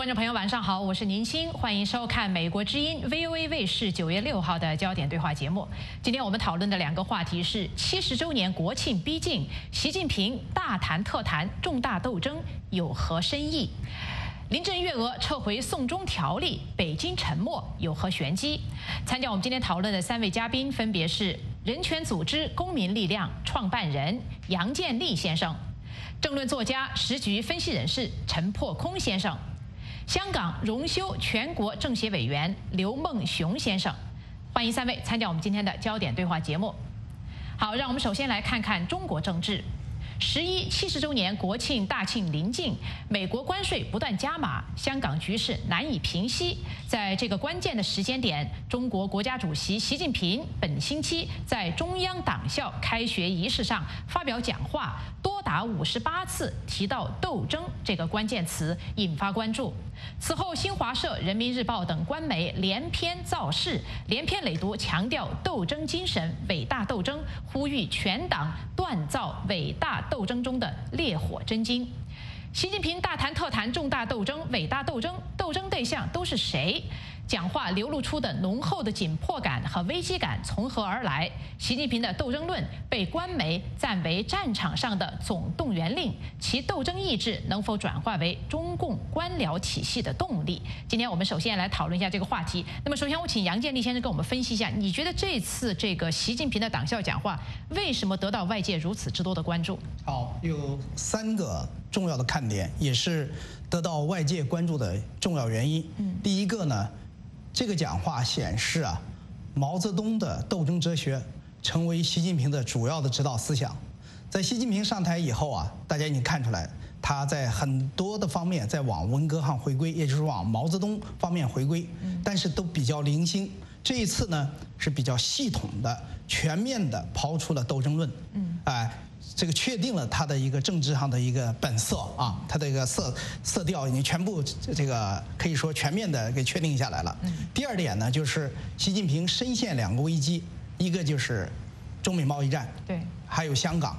观众朋友，晚上好，我是宁鑫，欢迎收看美国之音 VOA 卫视九月六号的焦点对话节目。今天我们讨论的两个话题是七十周年国庆逼近，习近平大谈特谈重大斗争有何深意？林郑月娥撤回送中条例，北京沉默有何玄机？参加我们今天讨论的三位嘉宾分别是人权组织公民力量创办人杨建立先生。政论作家、时局分析人士陈破空先生，香港荣休全国政协委员刘梦熊先生，欢迎三位参加我们今天的焦点对话节目。好，让我们首先来看看中国政治。十一七十周年国庆大庆临近，美国关税不断加码，香港局势难以平息。在这个关键的时间点，中国国家主席习近平本星期在中央党校开学仪式上发表讲话，多达五十八次提到“斗争”这个关键词，引发关注。此后，新华社、人民日报等官媒连篇造势，连篇累牍，强调斗争精神、伟大斗争，呼吁全党锻造伟大斗争中的烈火真金。习近平大谈特谈重大斗争、伟大斗争，斗争对象都是谁？讲话流露出的浓厚的紧迫感和危机感从何而来？习近平的斗争论被官媒赞为战场上的总动员令，其斗争意志能否转化为中共官僚体系的动力？今天我们首先来讨论一下这个话题。那么，首先我请杨建立先生跟我们分析一下，你觉得这次这个习近平的党校讲话为什么得到外界如此之多的关注？好，有三个重要的看点，也是得到外界关注的重要原因。嗯，第一个呢。这个讲话显示啊，毛泽东的斗争哲学成为习近平的主要的指导思想。在习近平上台以后啊，大家已经看出来，他在很多的方面在往文革上回归，也就是往毛泽东方面回归，但是都比较零星。这一次呢是比较系统的、全面的抛出了斗争论，哎。这个确定了他的一个政治上的一个本色啊，他的一个色色调已经全部这个可以说全面的给确定下来了。第二点呢，就是习近平深陷两个危机，一个就是中美贸易战，对，还有香港，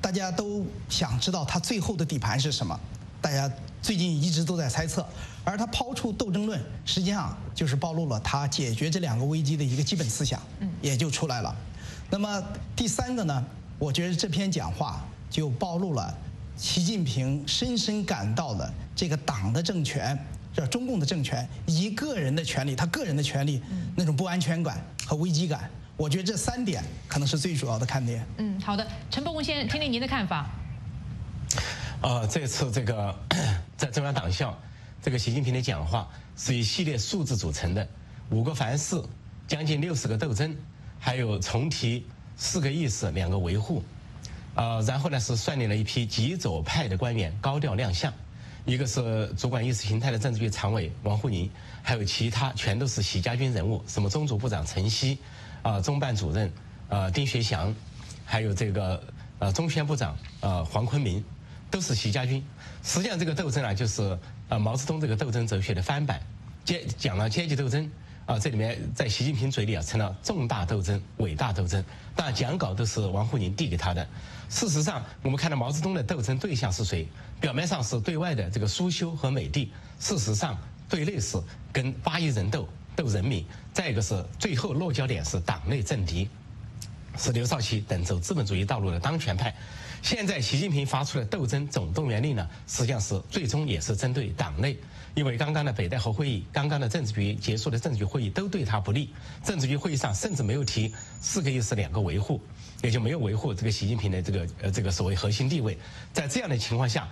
大家都想知道他最后的底盘是什么，大家最近一直都在猜测，而他抛出斗争论，实际上就是暴露了他解决这两个危机的一个基本思想，也就出来了。那么第三个呢？我觉得这篇讲话就暴露了习近平深深感到了这个党的政权，这中共的政权以及个人的权利，他个人的权利那种不安全感和危机感。我觉得这三点可能是最主要的看点。嗯，好的，陈伯文先生，听听您的看法。呃，这次这个 在中央党校，这个习近平的讲话是一系列数字组成的，五个凡是，将近六十个斗争，还有重提。四个意思，两个维护，呃，然后呢是率领了一批极左派的官员高调亮相，一个是主管意识形态的政治局常委王沪宁，还有其他全都是习家军人物，什么中组部长陈希，啊，中办主任啊丁学祥，还有这个呃中宣部长呃黄坤明，都是习家军。实际上这个斗争啊，就是呃毛泽东这个斗争哲学的翻版，阶讲了阶级斗争。啊，这里面在习近平嘴里啊，成了重大斗争、伟大斗争。但讲稿都是王沪宁递给他的。事实上，我们看到毛泽东的斗争对象是谁？表面上是对外的这个苏修和美帝，事实上对内是跟八亿人斗斗人民。再一个是最后落脚点是党内政敌，是刘少奇等走资本主义道路的当权派。现在习近平发出的斗争总动员令呢，实际上是最终也是针对党内。因为刚刚的北戴河会议，刚刚的政治局结束的政治局会议都对他不利。政治局会议上甚至没有提四个意思两个维护，也就没有维护这个习近平的这个呃这个所谓核心地位。在这样的情况下，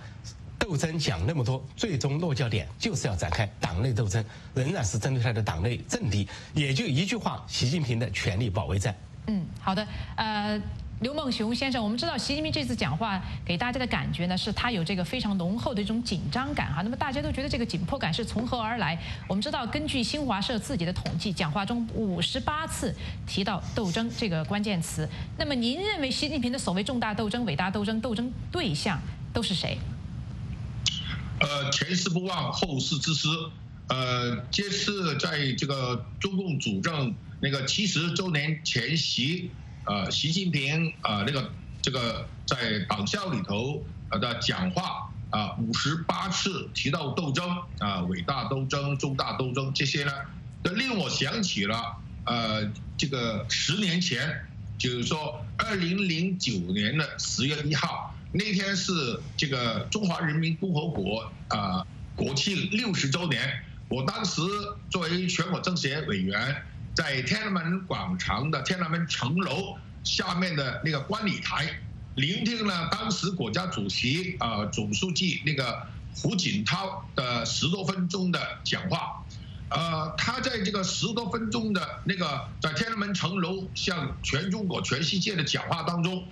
斗争讲那么多，最终落脚点就是要展开党内斗争，仍然是针对他的党内政敌。也就一句话，习近平的权力保卫战。嗯，好的，呃。刘梦熊先生，我们知道习近平这次讲话给大家的感觉呢，是他有这个非常浓厚的一种紧张感哈。那么大家都觉得这个紧迫感是从何而来？我们知道，根据新华社自己的统计，讲话中五十八次提到“斗争”这个关键词。那么您认为习近平的所谓重大斗争、伟大斗争，斗争对象都是谁？呃，前事不忘，后事之师。呃，这次在这个中共主政那个七十周年前夕。呃，习近平啊，那个这个在党校里头的讲话啊五十八次提到斗争啊伟大斗争重大斗争这些呢，都令我想起了呃这个十年前，就是说二零零九年的十月一号那天是这个中华人民共和国啊国庆六十周年，我当时作为全国政协委员，在天安门广场的天安门城楼下面的那个观礼台。聆听了当时国家主席啊总书记那个胡锦涛的十多分钟的讲话，呃，他在这个十多分钟的那个在天安门城楼向全中国全世界的讲话当中，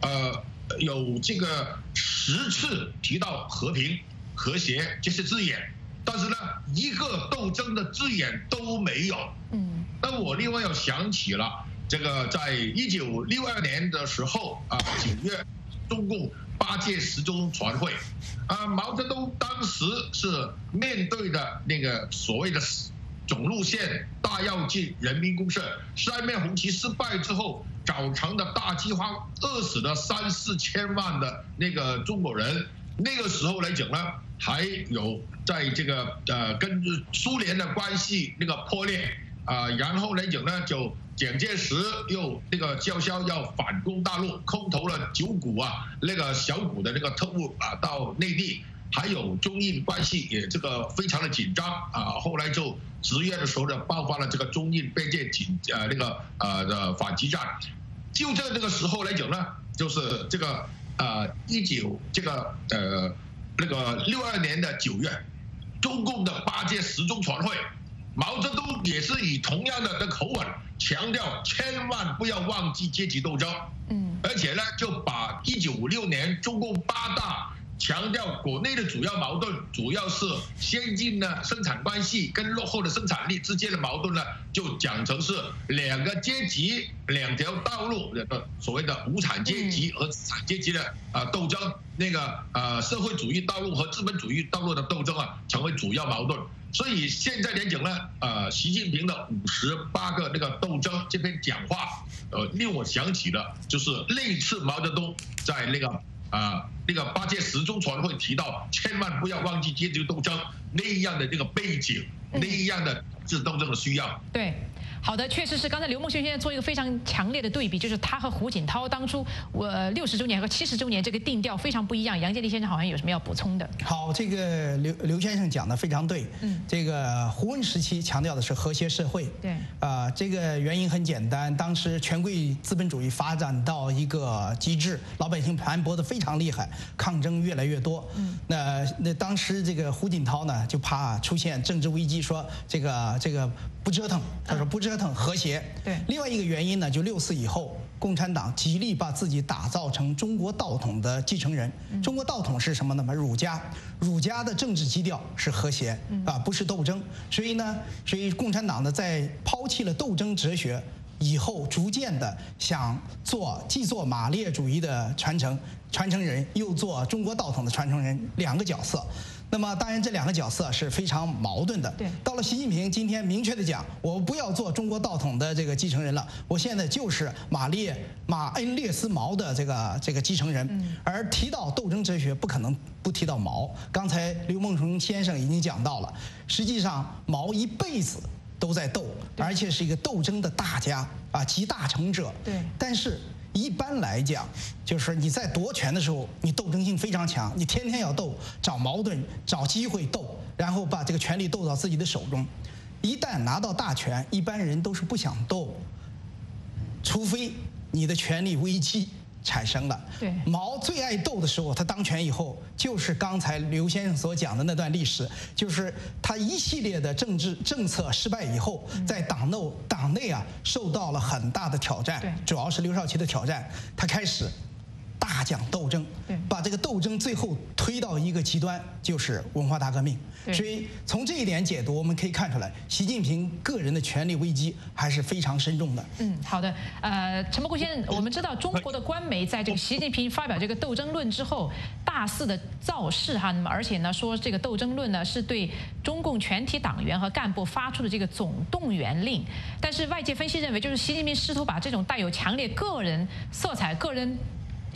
呃，有这个十次提到和平、和谐这些字眼，但是呢，一个斗争的字眼都没有。嗯，那我另外又想起了。这个在一九六二年的时候啊，九月，中共八届十中全会，啊，毛泽东当时是面对的那个所谓的总路线大跃进人民公社，三面红旗失败之后造成的大饥荒，饿死了三四千万的那个中国人，那个时候来讲呢，还有在这个呃跟苏联的关系那个破裂啊，然后来讲呢就。蒋介石又那个叫嚣要反攻大陆，空投了九股啊，那个小股的那个特务啊到内地，还有中印关系也这个非常的紧张啊。后来就十月的时候呢，爆发了这个中印边界紧呃那个呃的反击战。就在这个时候来讲呢，就是这个呃一九这个呃那个六二年的九月，中共的八届十中全会。毛泽东也是以同样的的口吻强调，千万不要忘记阶级斗争。嗯，而且呢，就把一九五六年中共八大强调国内的主要矛盾，主要是先进的生产关系跟落后的生产力之间的矛盾呢，就讲成是两个阶级、两条道路，个所谓的无产阶级和资产阶级的啊斗争，那个呃社会主义道路和资本主义道路的斗争啊，成为主要矛盾。所以现在来讲呢，呃，习近平的五十八个那个斗争这篇讲话，呃，令我想起了就是那次毛泽东在那个啊那个八届十中全会提到，千万不要忘记阶级斗争那样的那个背景，那样的治斗争的需要。对。好的，确实是。刚才刘梦轩先生做一个非常强烈的对比，就是他和胡锦涛当初我六十周年和七十周年这个定调非常不一样。杨建立先生好像有什么要补充的？好，这个刘刘先生讲的非常对。嗯，这个胡温时期强调的是和谐社会。对。啊，这个原因很简单，当时权贵资本主义发展到一个极致，老百姓盘剥的非常厉害，抗争越来越多。嗯。那那当时这个胡锦涛呢，就怕出现政治危机，说这个这个不折腾，他说不折。腾和谐，对。另外一个原因呢，就六四以后，共产党极力把自己打造成中国道统的继承人。中国道统是什么呢？嘛，儒家，儒家的政治基调是和谐，啊，不是斗争。所以呢，所以共产党呢，在抛弃了斗争哲学以后，逐渐的想做，既做马列主义的传承传承人，又做中国道统的传承人，两个角色。那么当然，这两个角色是非常矛盾的。对，到了习近平今天明确的讲，我不要做中国道统的这个继承人了，我现在就是马列马恩列斯毛的这个这个继承人。嗯。而提到斗争哲学，不可能不提到毛。刚才刘梦熊先生已经讲到了，实际上毛一辈子都在斗，而且是一个斗争的大家啊，集大成者。对。但是。一般来讲，就是你在夺权的时候，你斗争性非常强，你天天要斗，找矛盾，找机会斗，然后把这个权力斗到自己的手中。一旦拿到大权，一般人都是不想斗，除非你的权力危机。产生了。对，毛最爱斗的时候，他当权以后，就是刚才刘先生所讲的那段历史，就是他一系列的政治政策失败以后，在党内党内啊受到了很大的挑战，主要是刘少奇的挑战，他开始。大讲斗争，把这个斗争最后推到一个极端，就是文化大革命。所以从这一点解读，我们可以看出来，习近平个人的权力危机还是非常深重的。嗯，好的。呃，陈伯国先生，我们知道中国的官媒在这个习近平发表这个斗争论之后，大肆的造势哈，那么而且呢说这个斗争论呢是对中共全体党员和干部发出的这个总动员令。但是外界分析认为，就是习近平试图把这种带有强烈个人色彩、个人。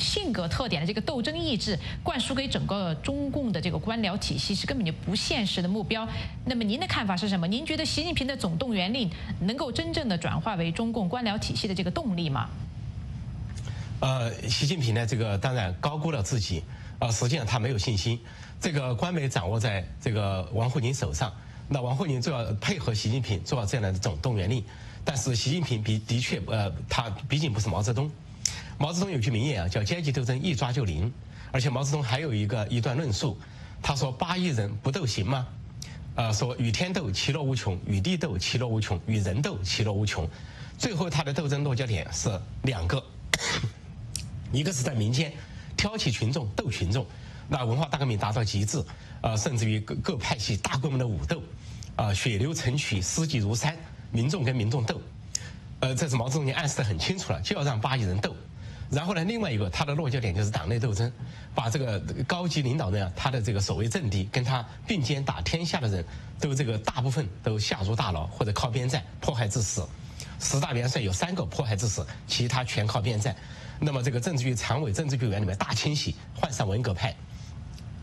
性格特点的这个斗争意志灌输给整个中共的这个官僚体系是根本就不现实的目标。那么您的看法是什么？您觉得习近平的总动员令能够真正的转化为中共官僚体系的这个动力吗？呃，习近平呢，这个当然高估了自己，啊，实际上他没有信心。这个官媒掌握在这个王沪宁手上，那王沪宁就要配合习近平做到这样的总动员令。但是习近平比的确，呃，他毕竟不是毛泽东。毛泽东有句名言啊，叫阶级斗争一抓就灵。而且毛泽东还有一个一段论述，他说八亿人不斗行吗？呃，说与天斗其乐无穷，与地斗其乐无穷，与人斗其乐无穷。最后他的斗争落脚点是两个。一个是在民间挑起群众斗群众，那文化大革命达到极致，呃，甚至于各各派系大规模的武斗，啊，血流成渠，尸体如山，民众跟民众斗，呃，这是毛泽东已经暗示的很清楚了，就要让八亿人斗。然后呢，另外一个他的落脚点就是党内斗争，把这个高级领导人啊他的这个所谓政敌，跟他并肩打天下的人都这个大部分都下入大牢或者靠边站，迫害致死。十大元帅有三个迫害致死，其他全靠边站。那么这个政治局常委、政治局委员里面大清洗，换上文革派，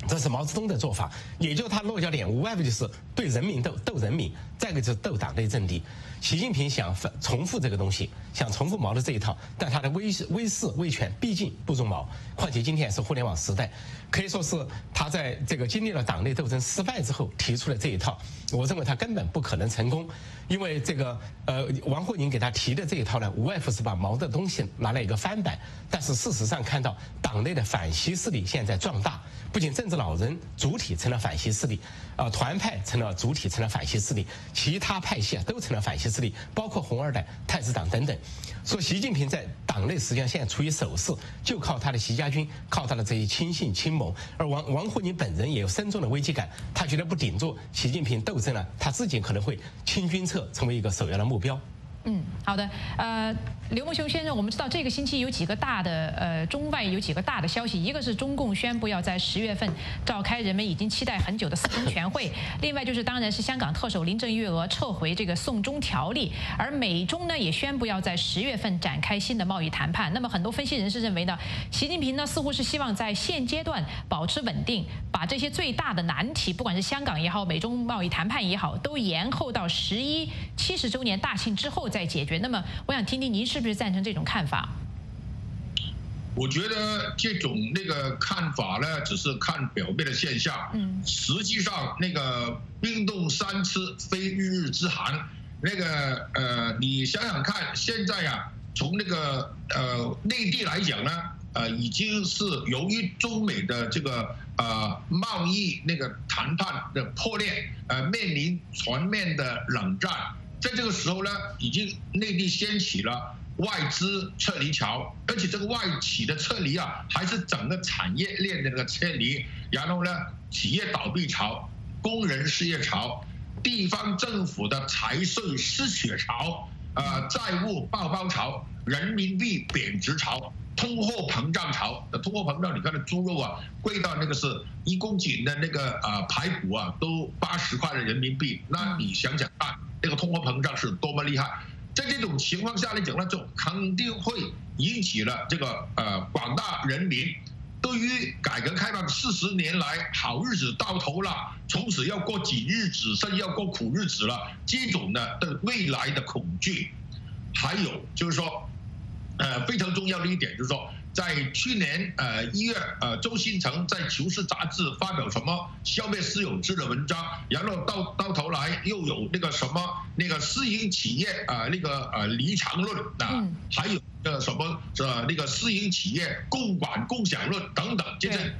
这是毛泽东的做法。也就他落脚点无外乎就是对人民斗斗人民，再一个就是斗党内政敌。习近平想重复这个东西，想重复毛的这一套，但他的威威势威权毕竟不如毛。况且今天是互联网时代，可以说是他在这个经历了党内斗争失败之后提出的这一套。我认为他根本不可能成功。因为这个，呃，王沪宁给他提的这一套呢，无外乎是把毛的东西拿来一个翻版。但是事实上看到，党内的反习势力现在壮大，不仅政治老人主体成了反西势力，啊，团派成了主体成了反西势力，其他派系啊都成了反西势力，包括红二代、太子党等等。说习近平在党内实际上现在处于守势，就靠他的习家军，靠他的这些亲信亲盟。而王王沪宁本人也有深重的危机感，他觉得不顶住习近平斗争了，他自己可能会清君侧，成为一个首要的目标。嗯，好的。呃，刘梦雄先生，我们知道这个星期有几个大的呃中外有几个大的消息，一个是中共宣布要在十月份召开人们已经期待很久的四中全会，另外就是当然是香港特首林郑月娥撤回这个送中条例，而美中呢也宣布要在十月份展开新的贸易谈判。那么很多分析人士认为呢，习近平呢似乎是希望在现阶段保持稳定，把这些最大的难题，不管是香港也好，美中贸易谈判也好，都延后到十一七十周年大庆之后。再解决。那么，我想听听您是不是赞成这种看法？我觉得这种那个看法呢，只是看表面的现象。嗯，实际上那个冰冻三尺非一日之寒。那个呃，你想想看，现在呀，从那个呃内地来讲呢，呃，已经是由于中美的这个呃贸易那个谈判的破裂，呃，面临全面的冷战。在这个时候呢，已经内地掀起了外资撤离潮，而且这个外企的撤离啊，还是整个产业链的那个撤离。然后呢，企业倒闭潮、工人失业潮、地方政府的财税失血潮、呃债务爆包潮、人民币贬值潮、通货膨胀潮。通货膨胀，你看那猪肉啊，贵到那个是一公斤的那个呃排骨啊，都八十块的人民币。那你想想看。这个通货膨胀是多么厉害，在这种情况下来讲呢，就肯定会引起了这个呃广大人民对于改革开放四十年来好日子到头了，从此要过紧日子，甚至要过苦日子了，这种呢的未来的恐惧，还有就是说，呃非常重要的一点就是说。在去年呃一月呃周新成在《求是》杂志发表什么消灭私有制的文章，然后到到头来又有那个什么那个私营企业啊那个呃离场论啊，还有呃什么呃那个私营企业共管共享论等等，这些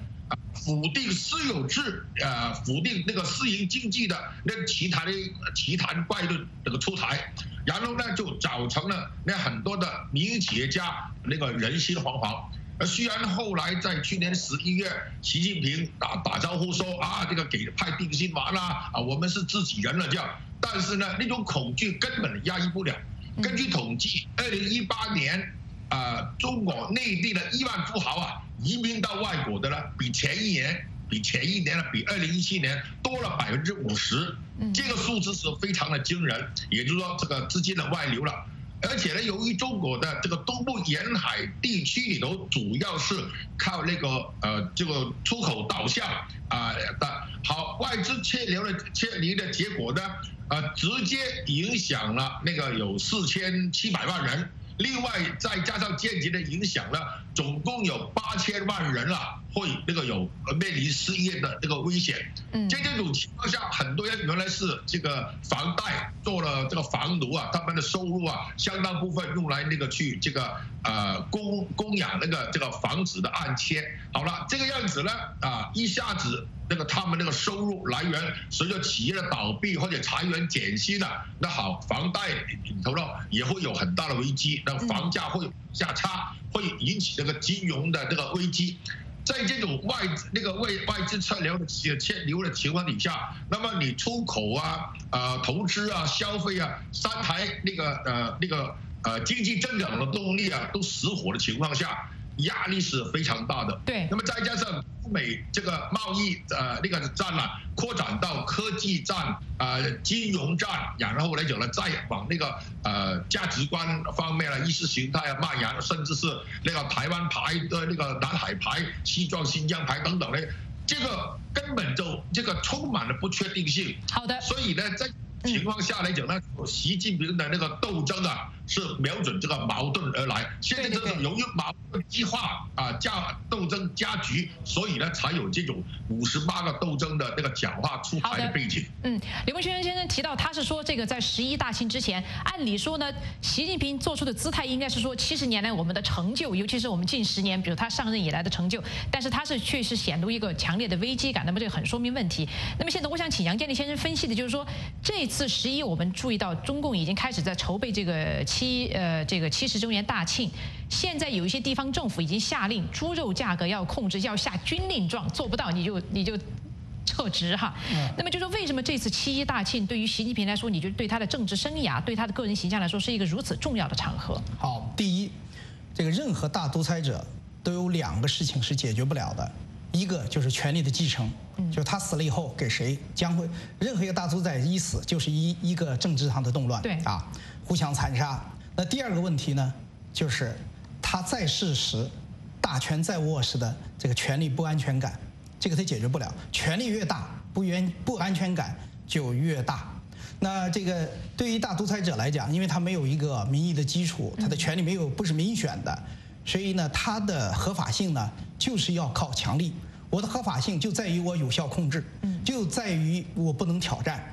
否定私有制呃否定那个私营经济的那其他的奇谈怪论这个出台，然后呢就造成了那很多的民营企业家。那个人心惶惶，而虽然后来在去年十一月，习近平打打招呼说啊，这个给派定心丸啦，啊，我们是自己人了这样，但是呢，那种恐惧根本压抑不了。根据统计，二零一八年，啊，中国内地的亿万富豪啊，移民到外国的呢，比前一年，比前一年呢，比二零一七年多了百分之五十，这个数字是非常的惊人，也就是说，这个资金的外流了。而且呢，由于中国的这个东部沿海地区里头主要是靠那个呃这个出口导向啊的，好外资撤流的撤离的结果呢，呃直接影响了那个有四千七百万人。另外再加上间接的影响呢，总共有八千万人了，会那个有面临失业的这个危险。嗯，在这种情况下，很多人原来是这个房贷做了这个房奴啊，他们的收入啊，相当部分用来那个去这个呃供供养那个这个房子的按揭。好了，这个样子呢，啊，一下子。那个他们那个收入来源随着企业的倒闭或者裁员减薪了，那好，房贷里头呢也会有很大的危机，那房价会下差，会引起这个金融的这个危机。在这种外那个外外资撤流的撤流的情况底下，那么你出口啊、呃投资啊、消费啊三台那个呃那个呃经济增长的动力啊都死火的情况下。压力是非常大的，对。那么再加上美这个贸易呃那个战呢，扩展到科技战、呃金融战，然后来讲呢，再往那个呃价值观方面呢，意识形态啊蔓延，甚至是那个台湾牌的那个南海牌、西藏新疆牌等等呢，这个根本就这个充满了不确定性。好的。所以呢，在情况下来讲呢，习近平的那个斗争啊，是瞄准这个矛盾而来。现在这个由于矛盾激化啊，加斗争加剧，所以呢，才有这种五十八个斗争的那个讲话出台的背景。嗯，李梦轩先生提到，他是说这个在十一大庆之前，按理说呢，习近平做出的姿态应该是说七十年来我们的成就，尤其是我们近十年，比如他上任以来的成就。但是他是确实显露一个强烈的危机感，那么这个很说明问题。那么现在我想请杨建立先生分析的就是说这。次十一，我们注意到中共已经开始在筹备这个七呃这个七十周年大庆。现在有一些地方政府已经下令猪肉价格要控制，要下军令状，做不到你就你就撤职哈。那么就说为什么这次七一大庆对于习近平来说，你就对他的政治生涯、对他的个人形象来说是一个如此重要的场合？好，第一，这个任何大独裁者都有两个事情是解决不了的。一个就是权力的继承，就是他死了以后给谁，将会任何一个大主宰一死就是一一个政治上的动乱，对啊，互相残杀。那第二个问题呢，就是他在世时，大权在握时的这个权力不安全感，这个他解决不了。权力越大，不原不安全感就越大。那这个对于大独裁者来讲，因为他没有一个民意的基础，他的权力没有不是民选的。所以呢，他的合法性呢，就是要靠强力。我的合法性就在于我有效控制，就在于我不能挑战。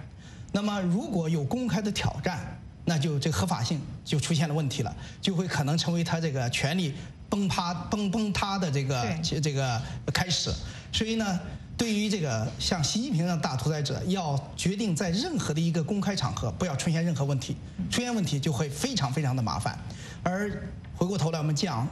那么，如果有公开的挑战，那就这个合法性就出现了问题了，就会可能成为他这个权力崩塌、崩崩塌的这个这个开始。所以呢，对于这个像习近平这样大屠宰者，要决定在任何的一个公开场合不要出现任何问题，出现问题就会非常非常的麻烦。而回过头来，我们讲。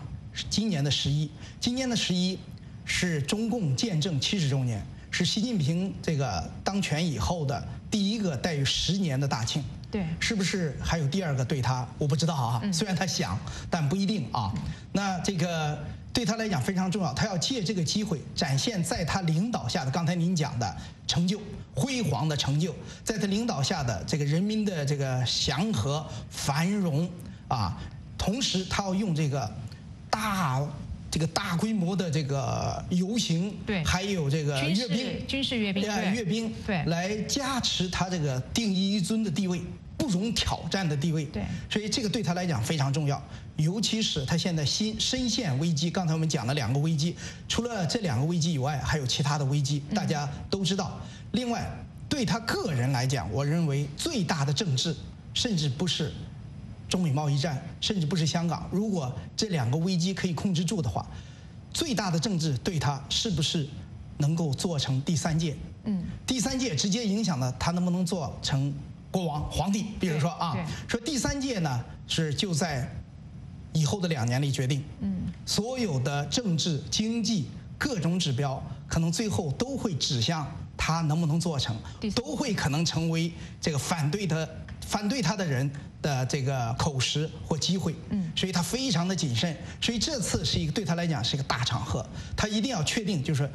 今年的十一，今年的十一是中共建政七十周年，是习近平这个当权以后的第一个带有十年的大庆。对，是不是还有第二个对他？我不知道啊。虽然他想，但不一定啊。那这个对他来讲非常重要，他要借这个机会展现在他领导下的刚才您讲的成就，辉煌的成就，在他领导下的这个人民的这个祥和繁荣啊。同时，他要用这个。大这个大规模的这个游行，对，还有这个阅兵，军事阅兵，对阅兵，对，来加持他这个定一一尊的地位，不容挑战的地位，对，所以这个对他来讲非常重要，尤其是他现在新深陷危机。刚才我们讲了两个危机，除了这两个危机以外，还有其他的危机，大家都知道。另外，对他个人来讲，我认为最大的政治，甚至不是。中美贸易战，甚至不是香港。如果这两个危机可以控制住的话，最大的政治对他是不是能够做成第三届？嗯，第三届直接影响了他能不能做成国王、皇帝。比如说啊，说第三届呢是就在以后的两年里决定。嗯，所有的政治、经济各种指标，可能最后都会指向他能不能做成，都会可能成为这个反对的。反对他的人的这个口实或机会，嗯，所以他非常的谨慎，所以这次是一个对他来讲是一个大场合，他一定要确定就是，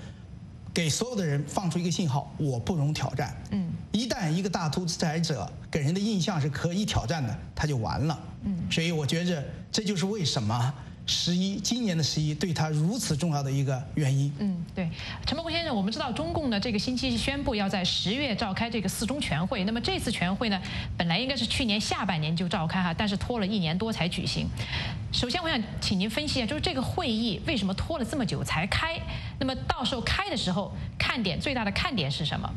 给所有的人放出一个信号：我不容挑战。嗯，一旦一个大独裁者给人的印象是可以挑战的，他就完了。嗯，所以我觉着这就是为什么。十一，今年的十一对他如此重要的一个原因。嗯，对，陈伯公先生，我们知道中共呢这个星期宣布要在十月召开这个四中全会，那么这次全会呢本来应该是去年下半年就召开哈，但是拖了一年多才举行。首先，我想请您分析一下，就是这个会议为什么拖了这么久才开？那么到时候开的时候，看点最大的看点是什么？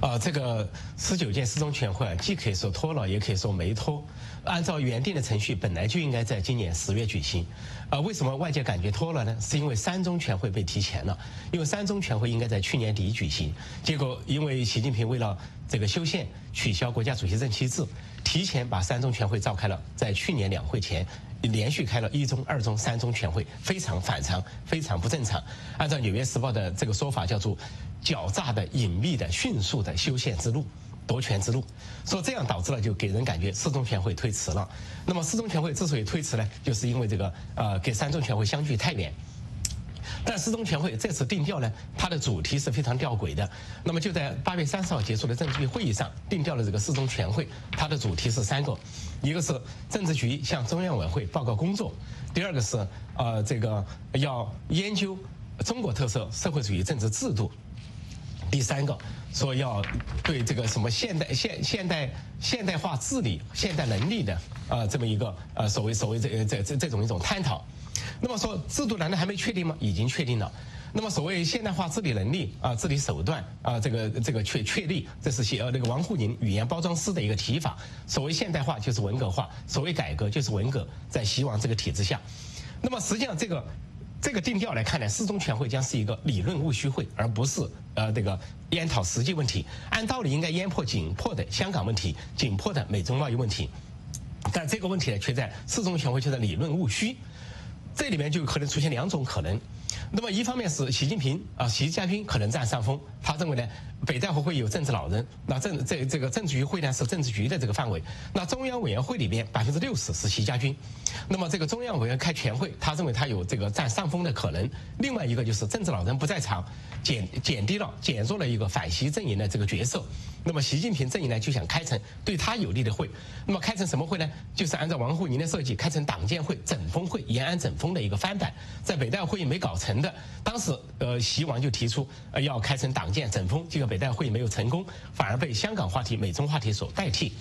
啊，这个十九届四中全会啊既可以说拖了，也可以说没拖。按照原定的程序，本来就应该在今年十月举行。啊，为什么外界感觉拖了呢？是因为三中全会被提前了。因为三中全会应该在去年底举行，结果因为习近平为了这个修宪，取消国家主席任期制，提前把三中全会召开了。在去年两会前，连续开了一中、二中、三中全会，非常反常，非常不正常。按照《纽约时报》的这个说法，叫做。狡诈的、隐秘的、迅速的修宪之路、夺权之路，所以这样导致了就给人感觉四中全会推迟了。那么四中全会之所以推迟呢，就是因为这个呃，给三中全会相距太远。但四中全会这次定调呢，它的主题是非常吊诡的。那么就在八月三十号结束的政治局会议上，定调了这个四中全会，它的主题是三个：一个是政治局向中央委员会报告工作；第二个是呃，这个要研究中国特色社会主义政治制度。第三个说要对这个什么现代现现代现代化治理现代能力的呃这么一个呃所谓所谓这这这这种一种探讨，那么说制度难道还没确定吗？已经确定了。那么所谓现代化治理能力啊治理手段啊这个这个确确立，这是写呃那个王沪宁语言包装师的一个提法。所谓现代化就是文革化，所谓改革就是文革，在希望这个体制下，那么实际上这个。这个定调来看呢，四中全会将是一个理论务虚会，而不是呃这个研讨实际问题。按道理应该研破紧迫的香港问题、紧迫的美中贸易问题，但这个问题呢，却在四中全会却在理论务虚。这里面就可能出现两种可能。那么一方面是习近平啊，习家军可能占上风，他认为呢。北戴河会有政治老人，那政这这个政治局会呢是政治局的这个范围，那中央委员会里边百分之六十是习家军，那么这个中央委员开全会，他认为他有这个占上风的可能。另外一个就是政治老人不在场，减减低了减弱了一个反习阵营的这个角色，那么习近平阵营呢就想开成对他有利的会，那么开成什么会呢？就是按照王沪宁的设计，开成党建会、整风会、延安整风的一个翻版，在北戴会议没搞成的，当时呃习王就提出呃要开成党建整风，这个。北戴会没有成功，反而被香港话题、美中话题所代替，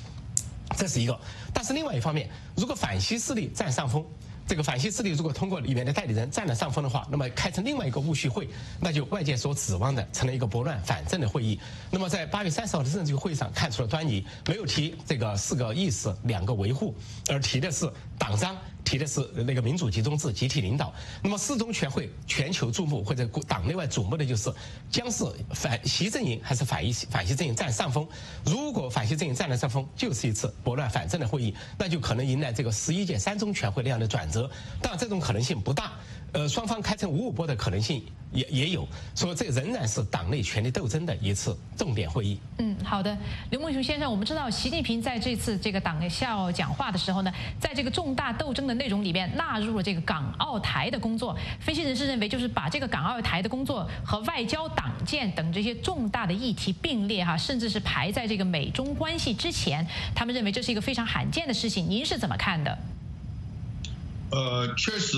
这是一个。但是另外一方面，如果反西势力占上风。这个反西势力如果通过里面的代理人占了上风的话，那么开成另外一个戊戌会，那就外界所指望的成了一个拨乱反正的会议。那么在八月三十号的政治局会上看出了端倪，没有提这个四个意识、两个维护，而提的是党章，提的是那个民主集中制、集体领导。那么四中全会全球注目或者党内外瞩目的就是将是反习阵营还是反一反习阵营占上风。如果反习阵营占了上风，就是一次拨乱反正的会议，那就可能迎来这个十一届三中全会那样的转折。但这种可能性不大，呃，双方开成五五波的可能性也也有，所以这仍然是党内权力斗争的一次重点会议。嗯，好的，刘梦雄先生，我们知道习近平在这次这个党校讲话的时候呢，在这个重大斗争的内容里面纳入了这个港澳台的工作。分析人士认为，就是把这个港澳台的工作和外交、党建等这些重大的议题并列哈，甚至是排在这个美中关系之前。他们认为这是一个非常罕见的事情。您是怎么看的？呃，确实，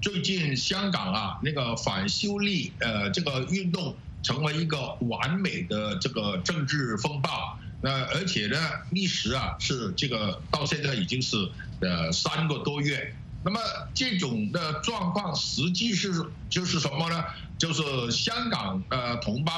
最近香港啊，那个反修例呃这个运动成为一个完美的这个政治风暴。那而且呢，历时啊是这个到现在已经是呃三个多月。那么这种的状况实际是就是什么呢？就是香港呃同胞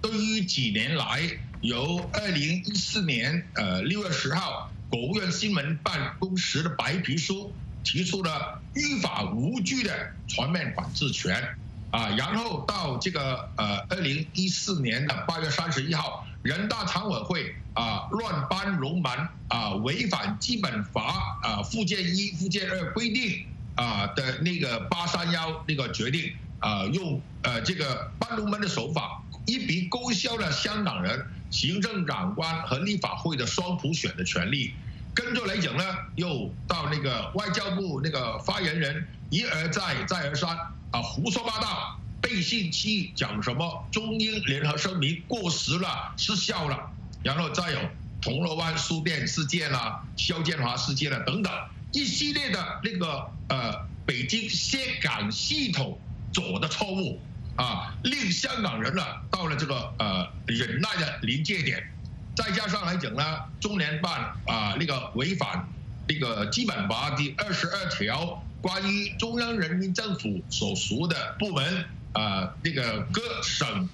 对于几年来由二零一四年呃六月十号国务院新闻办公室的白皮书。提出了依法无据的全面管制权，啊，然后到这个呃二零一四年的八月三十一号，人大常委会啊乱颁龙门啊违反基本法啊附件一、附件二规定啊的那个八三幺那个决定啊用呃这个搬龙门的手法，一笔勾销了香港人行政长官和立法会的双普选的权利。跟着来讲呢，又到那个外交部那个发言人一而再再而三啊胡说八道。背信弃义，讲什么中英联合声明过时了、失效了，然后再有铜锣湾书店事件啦、肖建华事件啦等等一系列的那个呃北京先港系统做的错误啊，令香港人呢到了这个呃忍耐的临界点，再加上来讲呢，中联办啊那个违反那个基本法第二十二条。关于中央人民政府所属的部门，啊，那个各省、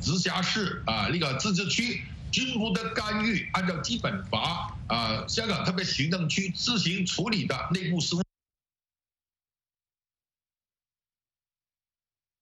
直辖市啊，那个自治区均不得干预，按照基本法啊，香港特别行政区自行处理的内部事务，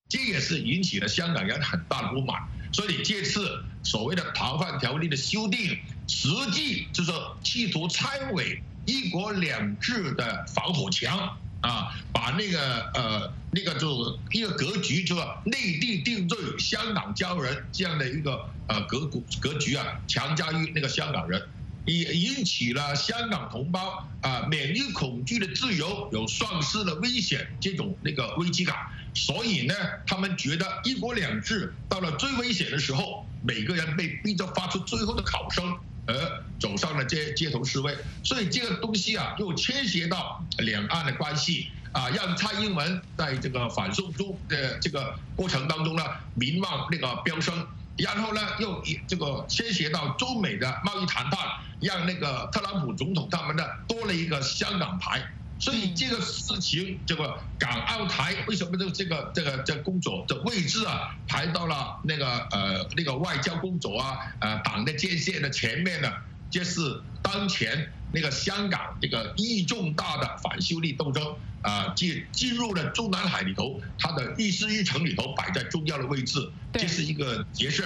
这也是引起了香港人很大的不满。所以这次所谓的逃犯条例的修订，实际就是企图拆毁“一国两制”的防火墙。啊，把那个呃那个就一个格局，就是内地定罪，香港交人这样的一个呃格格局啊，强加于那个香港人，也引起了香港同胞啊免于恐惧的自由有丧失的危险这种那个危机感，所以呢，他们觉得一国两制到了最危险的时候，每个人被逼着发出最后的考声。而走上了街街头示威，所以这个东西啊，又牵涉到两岸的关系啊，让蔡英文在这个反送中的这个过程当中呢，民望那个飙升，然后呢，又这个牵涉到中美的贸易谈判，让那个特朗普总统他们呢多了一个香港牌。所以这个事情，这个港澳台为什么这这个这个这工作的位置啊，排到了那个呃那个外交工作啊，呃党的界限的前面呢？这是当前那个香港这个意义重大的反修例斗争啊，进进入了中南海里头，它的议事议程里头摆在重要的位置，这是一个结事。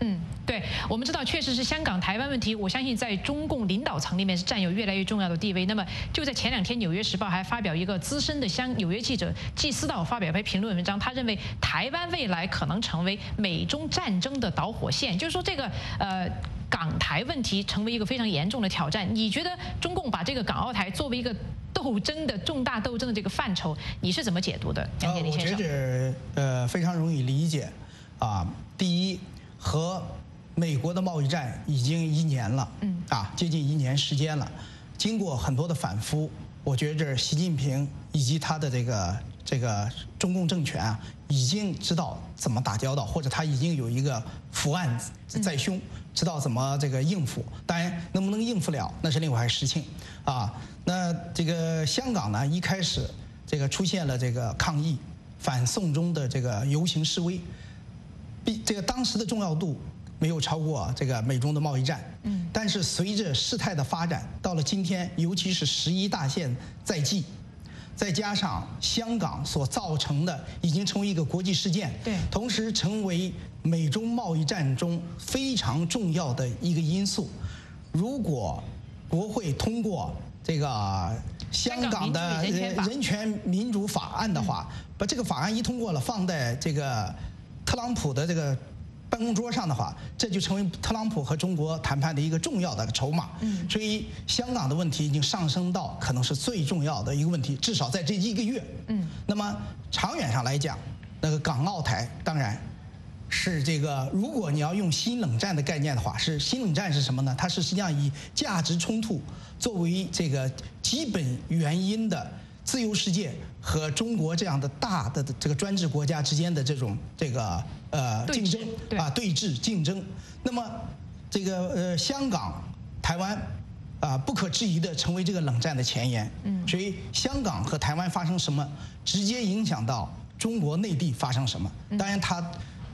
嗯，对，我们知道确实是香港台湾问题，我相信在中共领导层里面是占有越来越重要的地位。那么就在前两天，《纽约时报》还发表一个资深的香纽约记者季思道发表一篇评论文章，他认为台湾未来可能成为美中战争的导火线，就是说这个呃港台问题成为一个非常严重的挑战。你觉得中共把这个港澳台作为一个斗争的重大斗争的这个范畴，你是怎么解读的？杨建林先生，我觉得呃非常容易理解啊，第一。和美国的贸易战已经一年了，嗯，啊，接近一年时间了。经过很多的反复，我觉着习近平以及他的这个这个中共政权啊，已经知道怎么打交道，或者他已经有一个伏案在胸，知道怎么这个应付。当然，能不能应付了，那是另外一事情。啊，那这个香港呢，一开始这个出现了这个抗议反送中的这个游行示威。这个当时的重要度没有超过这个美中的贸易战，嗯，但是随着事态的发展，到了今天，尤其是十一大线在即，再加上香港所造成的已经成为一个国际事件，对，同时成为美中贸易战中非常重要的一个因素。如果国会通过这个香港的人权民主法案的话，把这个法案一通过了，放在这个。特朗普的这个办公桌上的话，这就成为特朗普和中国谈判的一个重要的筹码。嗯，所以香港的问题已经上升到可能是最重要的一个问题，至少在这一个月。嗯，那么长远上来讲，那个港澳台当然是这个，如果你要用新冷战的概念的话，是新冷战是什么呢？它是实际上以价值冲突作为这个基本原因的。自由世界和中国这样的大的这个专制国家之间的这种这个呃竞争啊对峙竞争，那么这个呃香港、台湾啊不可置疑的成为这个冷战的前沿。嗯，所以香港和台湾发生什么，直接影响到中国内地发生什么。当然它。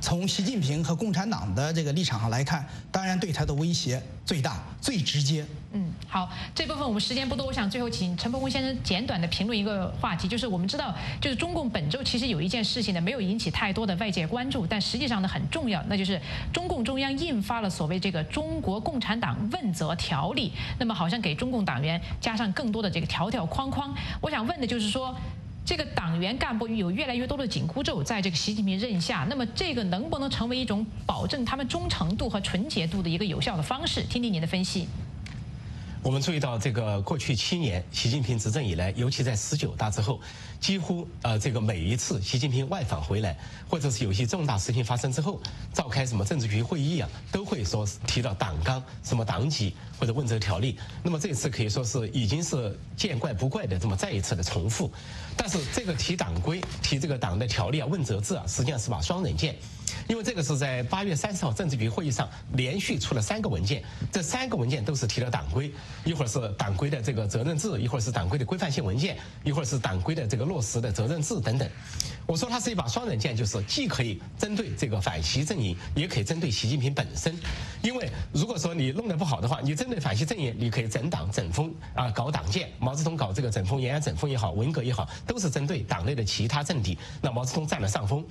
从习近平和共产党的这个立场上来看，当然对他的威胁最大、最直接。嗯，好，这部分我们时间不多，我想最后请陈伯公先生简短的评论一个话题，就是我们知道，就是中共本周其实有一件事情呢，没有引起太多的外界关注，但实际上呢很重要，那就是中共中央印发了所谓这个《中国共产党问责条例》，那么好像给中共党员加上更多的这个条条框框。我想问的就是说。这个党员干部有越来越多的紧箍咒，在这个习近平任下，那么这个能不能成为一种保证他们忠诚度和纯洁度的一个有效的方式？听听您的分析。我们注意到这个过去七年习近平执政以来，尤其在十九大之后，几乎呃这个每一次习近平外访回来，或者是有些重大事情发生之后，召开什么政治局会议啊，都会说提到党纲、什么党纪或者问责条例。那么这次可以说是已经是见怪不怪的这么再一次的重复。但是这个提党规、提这个党的条例啊、问责制啊，实际上是把双刃剑。因为这个是在八月三十号政治局会议上连续出了三个文件，这三个文件都是提了党规，一会儿是党规的这个责任制，一会儿是党规的规范性文件，一会儿是党规的这个落实的责任制等等。我说它是一把双刃剑，就是既可以针对这个反习阵营，也可以针对习近平本身。因为如果说你弄得不好的话，你针对反习阵营，你可以整党整风啊，搞党建。毛泽东搞这个整风，延安整风也好，文革也好，都是针对党内的其他政敌。那毛泽东占了上风。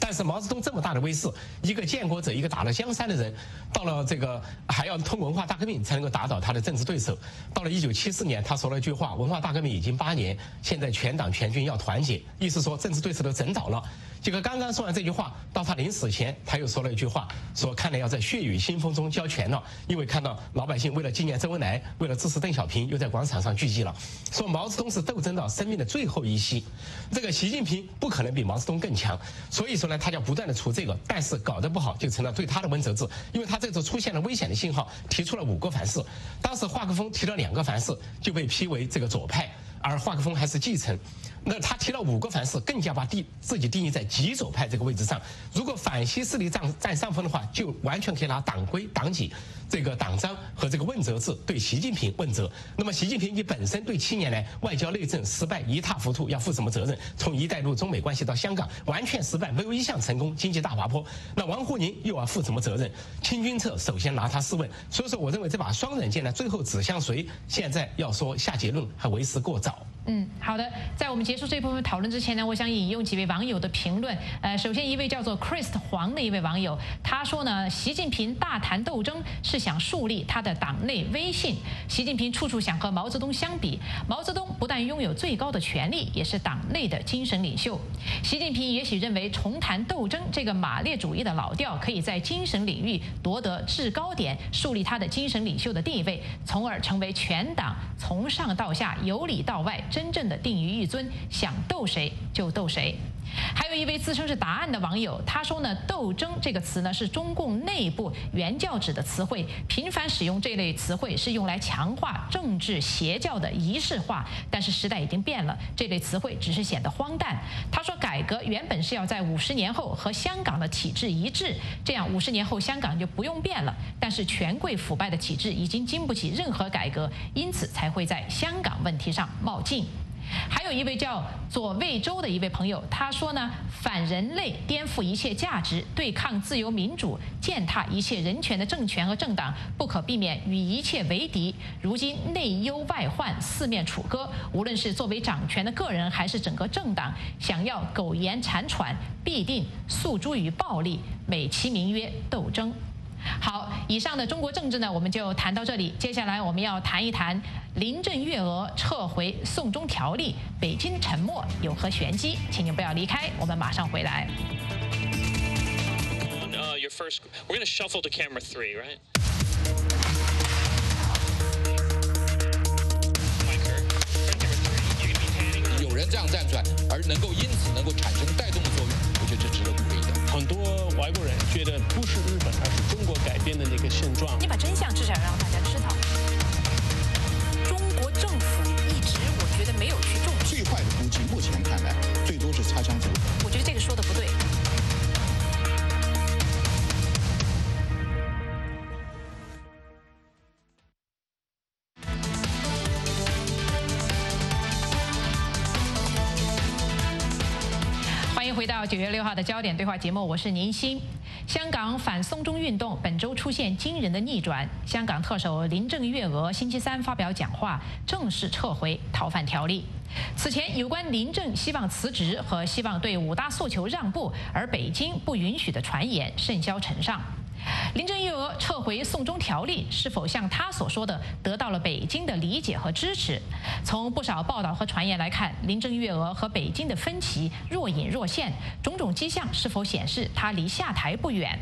但是毛泽东这么大的威势，一个建国者，一个打了江山的人，到了这个还要通文化大革命才能够打倒他的政治对手。到了一九七四年，他说了一句话：“文化大革命已经八年，现在全党全军要团结。”意思说政治对手都整倒了。结果刚刚说完这句话，到他临死前，他又说了一句话，说看来要在血雨腥风中交权了，因为看到老百姓为了纪念周恩来，为了支持邓小平，又在广场上聚集了。说毛泽东是斗争到生命的最后一息，这个习近平不可能比毛泽东更强，所以说呢，他就要不断的出这个，但是搞得不好就成了对他的问责制，因为他这次出现了危险的信号，提出了五个凡是，当时华克峰提了两个凡是，就被批为这个左派。而华克峰还是继承，那他提了五个凡是，更加把定自己定义在极左派这个位置上。如果反西势力占占上风的话，就完全可以拿党规、党纪、这个党章和这个问责制对习近平问责。那么习近平你本身对七年来外交内政失败一塌糊涂，要负什么责任？从“一带一路”中美关系到香港完全失败，没有一项成功，经济大滑坡。那王沪宁又要负什么责任？清君侧首先拿他试问。所以说，我认为这把双刃剑呢，最后指向谁？现在要说下结论还为时过早。嗯，好的。在我们结束这部分讨论之前呢，我想引用几位网友的评论。呃，首先一位叫做 Chris 黄的一位网友，他说呢，习近平大谈斗争是想树立他的党内威信。习近平处处想和毛泽东相比，毛泽东不但拥有最高的权力，也是党内的精神领袖。习近平也许认为重谈斗争这个马列主义的老调，可以在精神领域夺得制高点，树立他的精神领袖的地位，从而成为全党从上到下、由里到外。真正的定于一尊，想斗谁就斗谁。还有一位自称是答案的网友，他说呢，斗争这个词呢是中共内部原教旨的词汇，频繁使用这类词汇是用来强化政治邪教的仪式化。但是时代已经变了，这类词汇只是显得荒诞。他说，改革原本是要在五十年后和香港的体制一致，这样五十年后香港就不用变了。但是权贵腐败的体制已经经不起任何改革，因此才会在香港问题上冒进。还有一位叫左卫洲的一位朋友，他说呢，反人类、颠覆一切价值、对抗自由民主、践踏一切人权的政权和政党，不可避免与一切为敌。如今内忧外患，四面楚歌，无论是作为掌权的个人，还是整个政党，想要苟延残喘，必定诉诸于暴力，美其名曰斗争。好，以上的中国政治呢，我们就谈到这里。接下来我们要谈一谈林郑月娥撤回送中条例，北京沉默有何玄机？请您不要离开，我们马上回来。your first, we're gonna shuffle to camera three, right? 有人这样站出来，而能够因此能够产生外国人觉得不是日本，而是中国改变的那个现状。你把真相至少让大家知道。中国政府一直，我觉得没有去重视。最坏的估计，目前看来，最多是擦枪走的焦点对话节目，我是宁鑫。香港反送中运动本周出现惊人的逆转，香港特首林郑月娥星期三发表讲话，正式撤回逃犯条例。此前有关林郑希望辞职和希望对五大诉求让步，而北京不允许的传言甚嚣尘上。林郑月娥撤回送中条例，是否像她所说的得到了北京的理解和支持？从不少报道和传言来看，林郑月娥和北京的分歧若隐若现，种种迹象是否显示她离下台不远？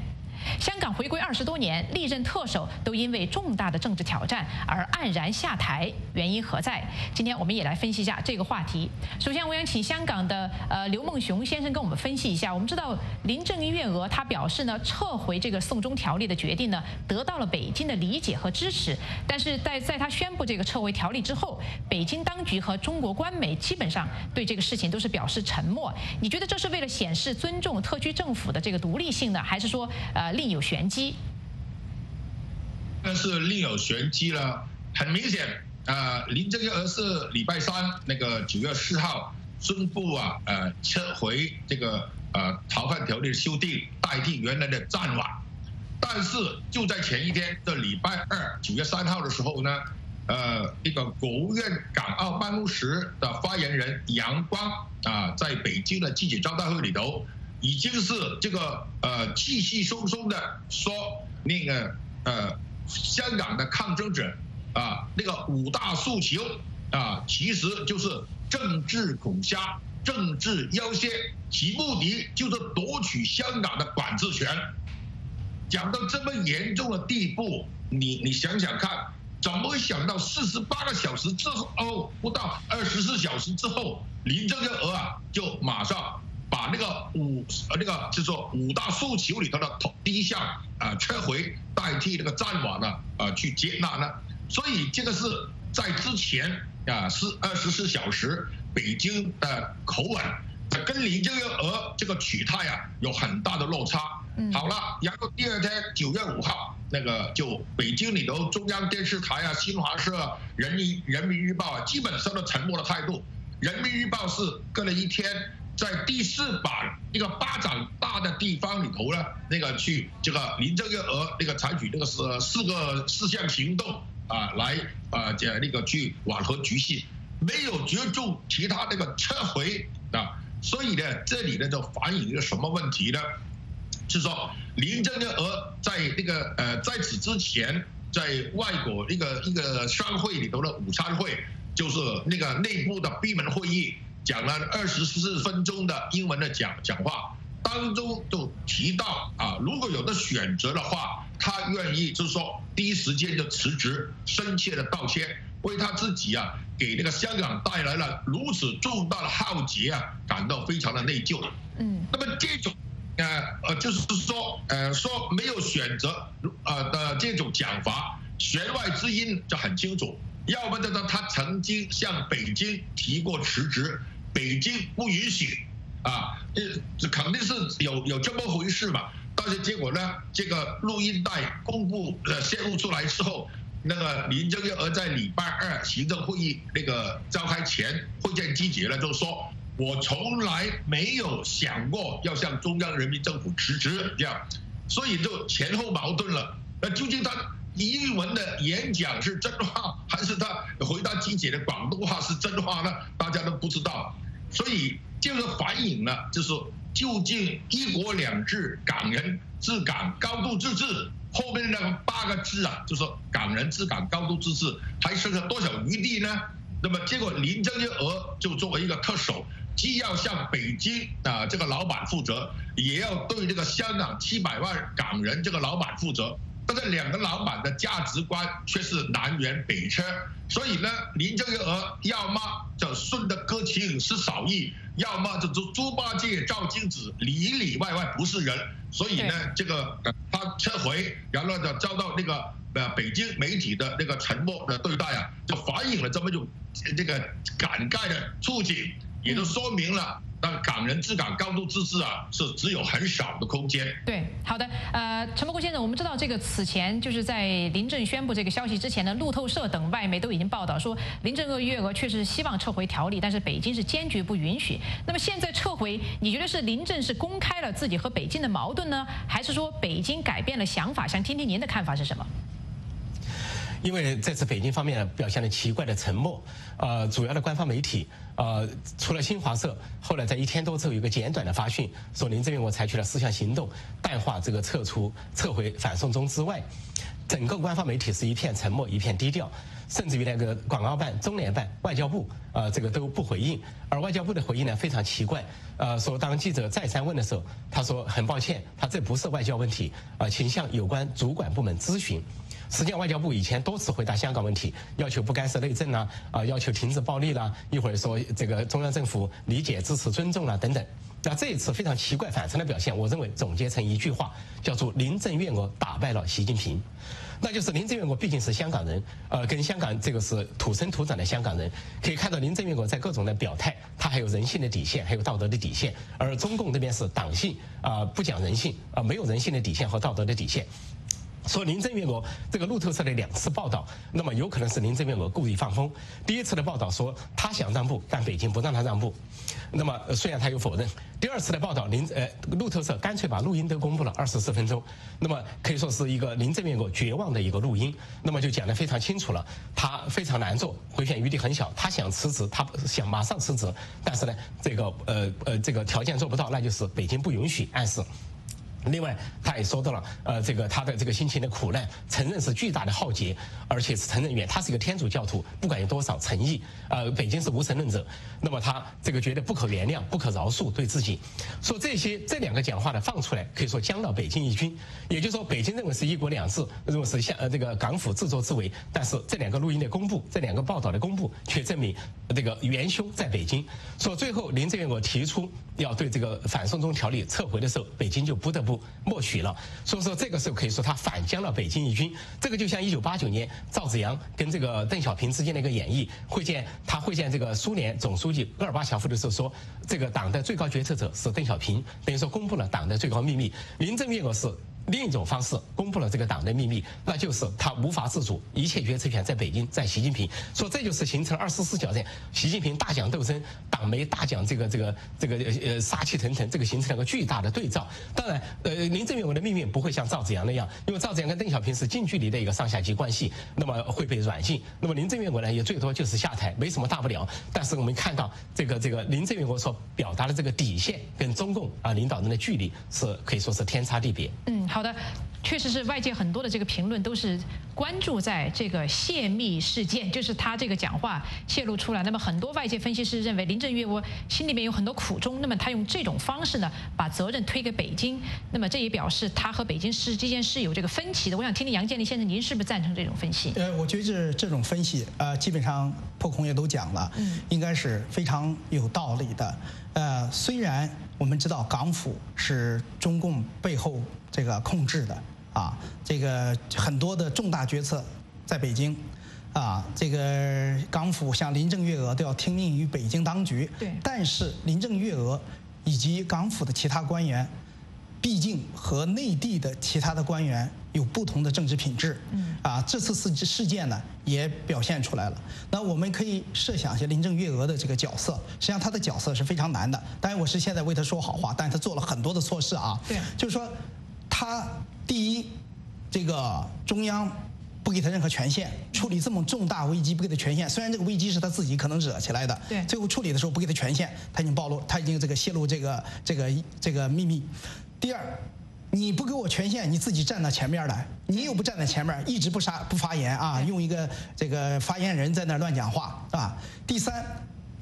香港回归二十多年，历任特首都因为重大的政治挑战而黯然下台，原因何在？今天我们也来分析一下这个话题。首先，我想请香港的呃刘梦熊先生跟我们分析一下。我们知道林郑月娥她表示呢，撤回这个送中条例的决定呢，得到了北京的理解和支持。但是在在她宣布这个撤回条例之后，北京当局和中国官媒基本上对这个事情都是表示沉默。你觉得这是为了显示尊重特区政府的这个独立性呢，还是说呃另有玄机？那是另有玄机了。很明显，呃，林郑月娥是礼拜三那个九月四号宣布啊，呃，撤回这个呃逃犯条例修订，代替原来的暂缓。但是就在前一天的礼拜二九月三号的时候呢，呃，那个国务院港澳办公室的发言人杨光啊，在北京的记者招待会里头，已经是这个呃气气松松的说那个呃。香港的抗争者啊，那个五大诉求啊，其实就是政治恐吓、政治要挟，其目的就是夺取香港的管制权。讲到这么严重的地步，你你想想看，怎么会想到四十八个小时之后，不到二十四小时之后，林郑月娥啊就马上。把那个五呃那个就是说五大诉求里头的头第一项啊撤回，代替那个战网呢啊去接纳呢，所以这个是在之前啊是二十四小时北京的口吻，跟林郑月娥这个取态啊有很大的落差。好了，然后第二天九月五号那个就北京里头中央电视台啊、新华社、人民人民日报啊，基本上都沉默的态度。人民日报是隔了一天。在第四版一个巴掌大的地方里头呢，那个去这个林郑月娥那个采取那个四四个四项行动啊，来啊这那个去缓和局势，没有决中其他那个撤回啊，所以呢，这里呢就反映一个什么问题呢？是说林郑月娥在那个呃在此之前，在外国一个一个商会里头的午餐会，就是那个内部的闭门会议。讲了二十四分钟的英文的讲讲话，当中就提到啊，如果有的选择的话，他愿意就是说第一时间就辞职，深切的道歉，为他自己啊给那个香港带来了如此重大的浩劫啊感到非常的内疚。嗯，那么这种呃呃就是说呃说没有选择呃的这种讲法，弦外之音就很清楚，要么就是他曾经向北京提过辞职。北京不允许啊，这肯定是有有这么回事嘛。但是结果呢，这个录音带公布呃泄露出来之后，那个林郑月娥在礼拜二行政会议那个召开前会见记者了，就说我从来没有想过要向中央人民政府辞职这样，所以就前后矛盾了。那究竟他英文的演讲是真话，还是他回答记者的广东话是真话呢？大家都不知道。所以这个反映了，就是究竟“一国两制”、“港人治港”、“高度自治”后面那八个字啊，就是“港人治港”、“高度自治”，还剩下多少余地呢？那么结果林郑月娥就作为一个特首，既要向北京啊这个老板负责，也要对这个香港七百万港人这个老板负责。但是两个老板的价值观却是南辕北辙，所以呢，林郑月娥要么就顺着歌情是少义，要么就猪猪八戒照镜子，里里外外不是人。所以呢，这个他撤回，然后就遭到那个呃北京媒体的那个沉默的对待啊，就反映了这么一种这个感慨的处境，也就说明了。但港人治港、高度自治啊，是只有很少的空间。对，好的，呃，陈伯国先生，我们知道这个此前就是在林郑宣布这个消息之前呢，路透社等外媒都已经报道说，林郑月娥确实希望撤回条例，但是北京是坚决不允许。那么现在撤回，你觉得是林郑是公开了自己和北京的矛盾呢，还是说北京改变了想法？想听听您的看法是什么？因为这次北京方面表现了奇怪的沉默，呃，主要的官方媒体，呃，除了新华社，后来在一天多之后有个简短的发讯，说林郑月娥采取了四项行动，淡化这个撤出、撤回反送中之外，整个官方媒体是一片沉默，一片低调，甚至于那个广告办、中联办、外交部呃，这个都不回应。而外交部的回应呢非常奇怪，呃，说当记者再三问的时候，他说很抱歉，他这不是外交问题，啊，请向有关主管部门咨询。实际上，外交部以前多次回答香港问题，要求不干涉内政啦，啊，要求停止暴力啦，一会儿说这个中央政府理解、支持、尊重啦等等。那这一次非常奇怪反常的表现，我认为总结成一句话，叫做林郑月娥打败了习近平。那就是林郑月娥毕竟是香港人，呃，跟香港这个是土生土长的香港人，可以看到林郑月娥在各种的表态，她还有人性的底线，还有道德的底线。而中共这边是党性啊，不讲人性啊，没有人性的底线和道德的底线。说林郑月娥这个路透社的两次报道，那么有可能是林郑月娥故意放风。第一次的报道说他想让步，但北京不让他让步。那么虽然他有否认。第二次的报道，林呃路透社干脆把录音都公布了二十四分钟。那么可以说是一个林郑月娥绝望的一个录音。那么就讲得非常清楚了，他非常难做，回旋余地很小。他想辞职，他想马上辞职，但是呢，这个呃呃这个条件做不到，那就是北京不允许，暗示。另外，他也说到了，呃，这个他的这个心情的苦难，承认是巨大的浩劫，而且是承认远，他是一个天主教徒，不管有多少诚意，呃，北京是无神论者，那么他这个觉得不可原谅、不可饶恕对自己，说这些这两个讲话呢放出来，可以说将了北京一军，也就是说，北京认为是一国两制，认为是像呃这个港府自作自为，但是这两个录音的公布，这两个报道的公布，却证明这个元凶在北京。说最后林郑月娥提出要对这个反送中条例撤回的时候，北京就不得不。默许了，所以说这个时候可以说他反将了北京一军。这个就像一九八九年赵紫阳跟这个邓小平之间的一个演绎，会见他会见这个苏联总书记戈尔巴乔夫的时候说，这个党的最高决策者是邓小平，等于说公布了党的最高秘密。林郑月娥是。另一种方式公布了这个党的秘密，那就是他无法自主，一切决策权在北京，在习近平。说这就是形成二十四小时，习近平大讲斗争，党媒大讲这个这个这个呃杀气腾腾，这个形成了个巨大的对照。当然，呃，林郑月娥的命运不会像赵紫阳那样，因为赵紫阳跟邓小平是近距离的一个上下级关系，那么会被软禁。那么林郑月娥呢，也最多就是下台，没什么大不了。但是我们看到这个这个林郑月娥所表达的这个底线，跟中共啊领导人的距离是可以说是天差地别。嗯。好的，确实是外界很多的这个评论都是关注在这个泄密事件，就是他这个讲话泄露出来。那么很多外界分析师认为林郑月娥心里面有很多苦衷，那么他用这种方式呢，把责任推给北京。那么这也表示他和北京市之间是有这个分歧的。我想听听杨建立先生，您是不是赞成这种分析？呃，我觉得这这种分析，呃，基本上破空也都讲了，嗯，应该是非常有道理的。呃，虽然我们知道港府是中共背后这个控制的啊，这个很多的重大决策在北京，啊，这个港府像林郑月娥都要听命于北京当局。对。但是林郑月娥以及港府的其他官员。毕竟和内地的其他的官员有不同的政治品质，嗯，啊，这次事事件呢也表现出来了。那我们可以设想一下林郑月娥的这个角色，实际上她的角色是非常难的。当然，我是现在为她说好话，但是她做了很多的错事啊。对，就是说，她第一，这个中央不给他任何权限，处理这么重大危机不给他权限。虽然这个危机是他自己可能惹起来的，对，最后处理的时候不给他权限，他已经暴露，他已经这个泄露这个这个这个秘密。第二，你不给我权限，你自己站到前面来，你又不站在前面，一直不杀不发言啊，用一个这个发言人在那乱讲话啊。第三，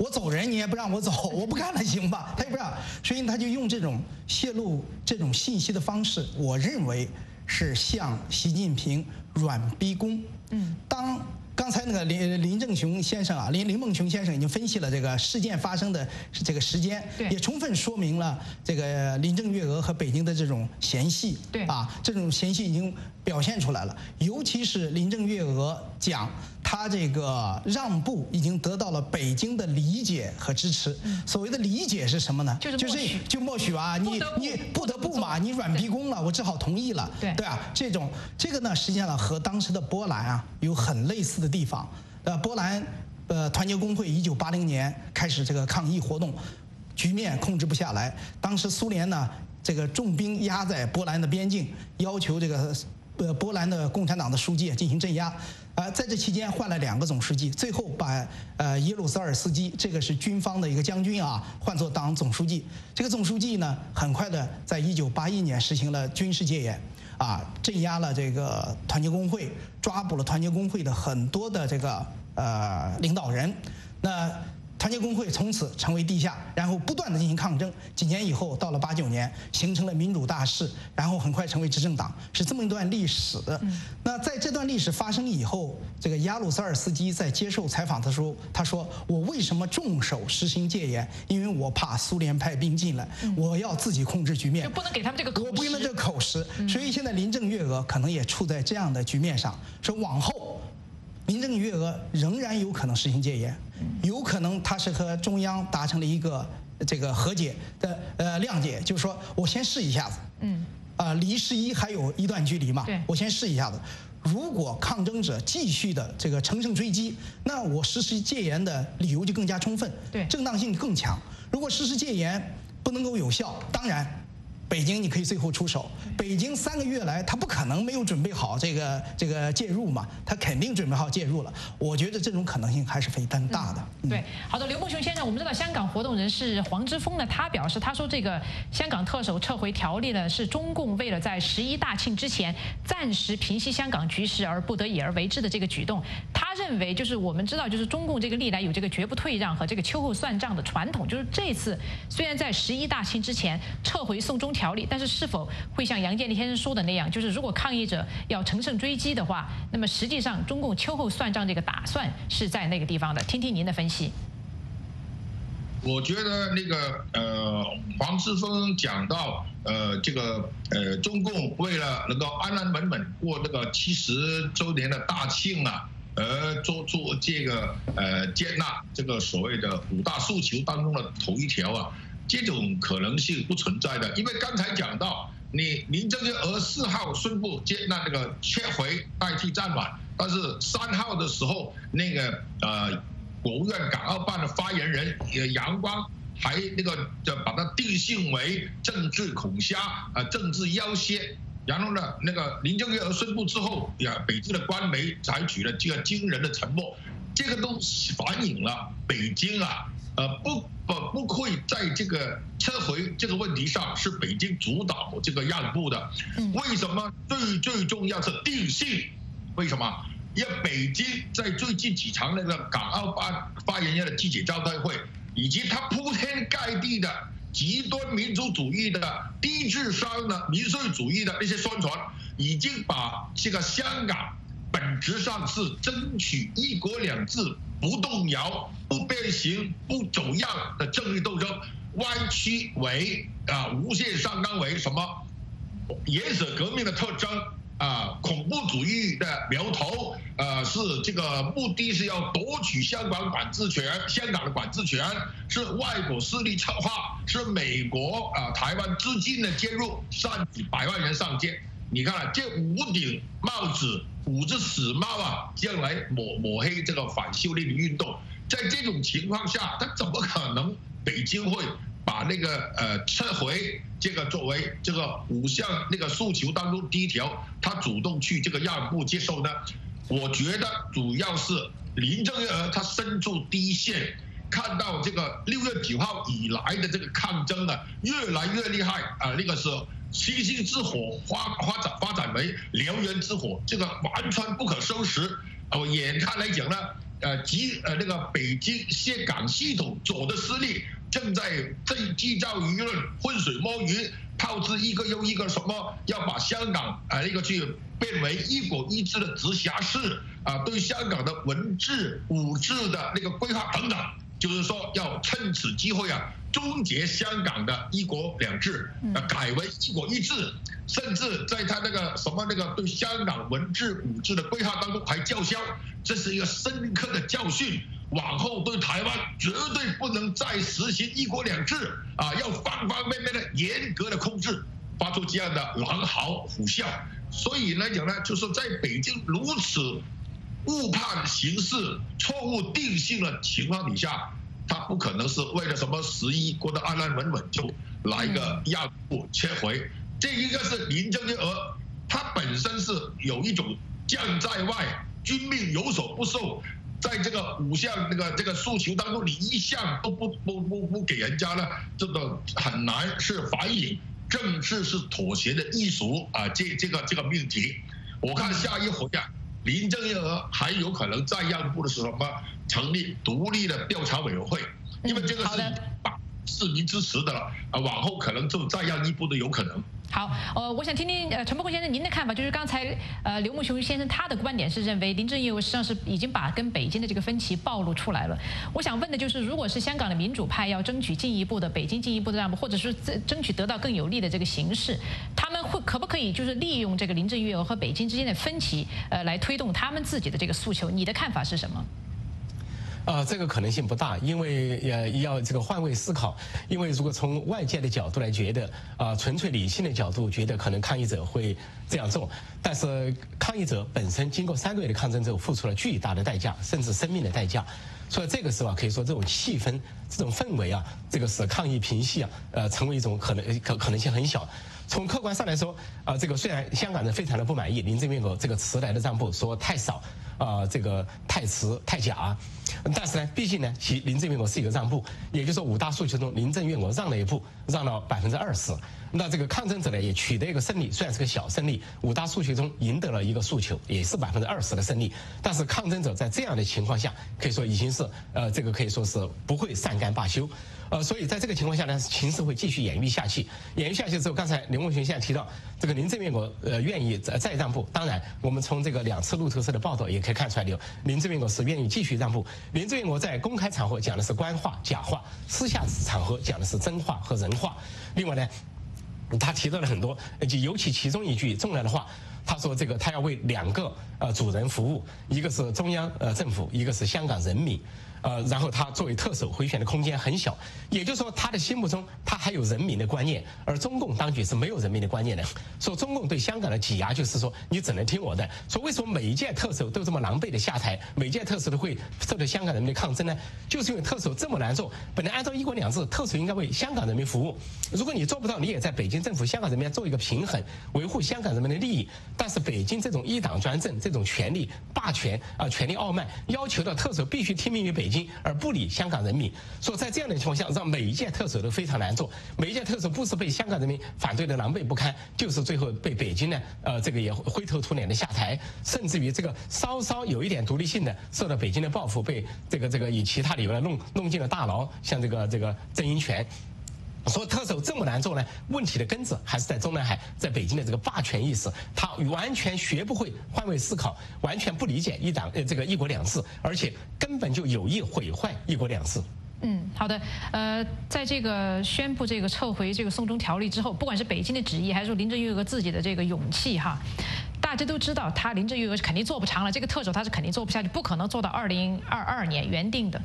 我走人你也不让我走，我不干了行吧？他也不让，所以他就用这种泄露这种信息的方式，我认为是向习近平软逼宫。嗯，当。刚才那个林林正雄先生啊，林林梦琼先生已经分析了这个事件发生的这个时间，也充分说明了这个林郑月娥和北京的这种嫌隙，对啊，这种嫌隙已经表现出来了。尤其是林郑月娥讲，她这个让步已经得到了北京的理解和支持。所谓的理解是什么呢？就是就是就默许啊，你你不得不嘛，你软逼宫了，我只好同意了。对对啊，这种这个呢，实际上呢和当时的波兰啊有很类似的。地方，呃，波兰，呃，团结工会一九八零年开始这个抗议活动，局面控制不下来。当时苏联呢，这个重兵压在波兰的边境，要求这个呃波兰的共产党的书记进行镇压。啊，在这期间换了两个总书记，最后把呃耶鲁塞尔斯基，这个是军方的一个将军啊，换作党总书记。这个总书记呢，很快的在一九八一年实行了军事戒严。啊镇压了这个团结工会，抓捕了团结工会的很多的这个呃领导人，那。团结工会从此成为地下，然后不断的进行抗争。几年以后，到了八九年，形成了民主大势，然后很快成为执政党，是这么一段历史。那在这段历史发生以后，这个亚鲁萨尔斯基在接受采访的时候，他说：“我为什么重手实行戒严？因为我怕苏联派兵进来，我要自己控制局面，就不能给他们这个，我不能这个口实。所以现在林郑月娥可能也处在这样的局面上，说往后。”林郑月娥仍然有可能实行戒严，有可能他是和中央达成了一个这个和解的呃谅解，就是说我先试一下子，嗯，啊离十一还有一段距离嘛，我先试一下子，如果抗争者继续的这个乘胜追击，那我实施戒严的理由就更加充分，对，正当性更强。如果实施戒严不能够有效，当然。北京，你可以最后出手。北京三个月来，他不可能没有准备好这个这个介入嘛，他肯定准备好介入了。我觉得这种可能性还是非常大的。对，好的，刘梦雄先生，我们知道香港活动人士黄之锋呢，他表示，他说这个香港特首撤回条例呢，是中共为了在十一大庆之前暂时平息香港局势而不得已而为之的这个举动。他认为，就是我们知道，就是中共这个历来有这个绝不退让和这个秋后算账的传统，就是这次虽然在十一大庆之前撤回送中。条例，但是是否会像杨建立先生说的那样，就是如果抗议者要乘胜追击的话，那么实际上中共秋后算账这个打算是在那个地方的。听听您的分析。我觉得那个呃，黄之锋讲到呃，这个呃，中共为了能够安安稳稳过这个七十周年的大庆啊，而做做这个呃，接纳这个所谓的五大诉求当中的头一条啊。这种可能性不存在的，因为刚才讲到，你林郑月娥四号宣布接纳那个撤回代替暂缓，但是三号的时候，那个呃国务院港澳办的发言人也杨光还那个就把它定性为政治恐吓啊，政治要挟。然后呢，那个林郑月娥宣布之后，呀，北京的官媒采取了这个惊人的沉默，这个都反映了北京啊。呃，不不不会在这个撤回这个问题上是北京主导这个让步的。为什么最最重要是定性？为什么？因为北京在最近几场那个港澳办发言人的记者招待会，以及他铺天盖地的极端民族主义的低智商的民粹主义的那些宣传，已经把这个香港本质上是争取一国两制。不动摇、不变形、不走样的政治斗争，歪曲为啊无限上纲为什么？颜色革命的特征啊，恐怖主义的苗头啊，是这个目的是要夺取香港管制权，香港的管制权是外国势力策划，是美国啊台湾资金的介入，上几百万人上街。你看这五顶帽子，五只死猫啊，将来抹抹黑这个反修例的运动，在这种情况下，他怎么可能北京会把那个呃撤回这个作为这个五项那个诉求当中第一条，他主动去这个让步接受呢？我觉得主要是林郑月娥她身处第一线，看到这个六月九号以来的这个抗争啊，越来越厉害啊，那个时候。星星之火发发展发展为燎原之火，这个完全不可收拾。哦，眼看来讲呢，呃，集呃那个北京粤港系统左的势力正在在制造舆论，浑水摸鱼，炮制一个又一个什么，要把香港啊那个去变为一国一制的直辖市啊，对香港的文治武治的那个规划等等。就是说，要趁此机会啊，终结香港的一国两制，啊，改为一国一制，甚至在他那个什么那个对香港文治武治的规划当中还叫嚣，这是一个深刻的教训，往后对台湾绝对不能再实行一国两制，啊，要方方面面的严格的控制，发出这样的狼嚎虎啸。所以来讲呢，就是在北京如此。误判形势、错误定性的情况底下，他不可能是为了什么十一过得安安稳稳就来一个让步撤回。这一个是林郑月娥，她本身是有一种将在外，军命有所不受，在这个五项那个这个诉求当中，你一项都不不不不给人家呢，这个很难是反映政治是妥协的艺术啊，这这个这个命题，我看下一回啊，林郑月娥还有可能再让步的是什么？成立独立的调查委员会，因为这个是把市民支持的了啊，往后可能就再让一步都有可能。好，呃，我想听听呃陈伯坤先生您的看法，就是刚才呃刘慕雄先生他的观点是认为林郑月娥实际上是已经把跟北京的这个分歧暴露出来了。我想问的就是，如果是香港的民主派要争取进一步的北京进一步的让步，或者是争取得到更有利的这个形式，他们会可不可以就是利用这个林郑月娥和北京之间的分歧，呃，来推动他们自己的这个诉求？你的看法是什么？呃，这个可能性不大，因为呃要这个换位思考。因为如果从外界的角度来觉得，啊，纯粹理性的角度觉得可能抗议者会这样做，但是抗议者本身经过三个月的抗争之后，付出了巨大的代价，甚至生命的代价。所以这个时候可以说这种气氛、这种氛围啊，这个使抗议平息啊，呃，成为一种可能可可能性很小。从客观上来说，啊，这个虽然香港人非常的不满意林郑月娥这个迟来的让步，说太少。啊，这个太迟太假，但是呢，毕竟呢，其林郑月娥是一个让步，也就是说五大诉求中，林郑月娥让了一步，让了百分之二十。那这个抗争者呢，也取得一个胜利，虽然是个小胜利，五大诉求中赢得了一个诉求，也是百分之二十的胜利。但是抗争者在这样的情况下，可以说已经是呃，这个可以说是不会善干罢休。呃，所以在这个情况下呢，形势会继续演绎下去。演绎下去之后，刚才林文群现在提到，这个林郑月娥呃愿意再再让步。当然，我们从这个两次路透社的报道也可以看出来，刘林郑月娥是愿意继续让步。林郑月娥在公开场合讲的是官话假话，私下场合讲的是真话和人话。另外呢，他提到了很多，就尤其其中一句重要的话，他说这个他要为两个呃主人服务，一个是中央呃政府，一个是香港人民。呃，然后他作为特首回旋的空间很小，也就是说他的心目中他还有人民的观念，而中共当局是没有人民的观念的。说中共对香港的挤压就是说你只能听我的。说为什么每一届特首都这么狼狈的下台，每届特首都会受到香港人民的抗争呢？就是因为特首这么难做。本来按照一国两制，特首应该为香港人民服务。如果你做不到，你也在北京政府、香港人民做一个平衡，维护香港人民的利益。但是北京这种一党专政、这种权力霸权啊、权力傲慢，要求的特首必须听命于北。京而不理香港人民，所以在这样的情况下，让每一届特首都非常难做。每一届特首不是被香港人民反对的狼狈不堪，就是最后被北京呢，呃，这个也灰头土脸的下台，甚至于这个稍稍有一点独立性的，受到北京的报复，被这个这个以其他理由来弄弄进了大牢，像这个这个曾荫权。说特首这么难做呢？问题的根子还是在中南海，在北京的这个霸权意识，他完全学不会换位思考，完全不理解一党呃这个一国两制，而且根本就有意毁坏一国两制。嗯，好的。呃，在这个宣布这个撤回这个送中条例之后，不管是北京的旨意，还是说林郑月娥自己的这个勇气，哈。大家都知道，他林郑月娥是肯定做不长了。这个特首他是肯定做不下去，不可能做到二零二二年原定的。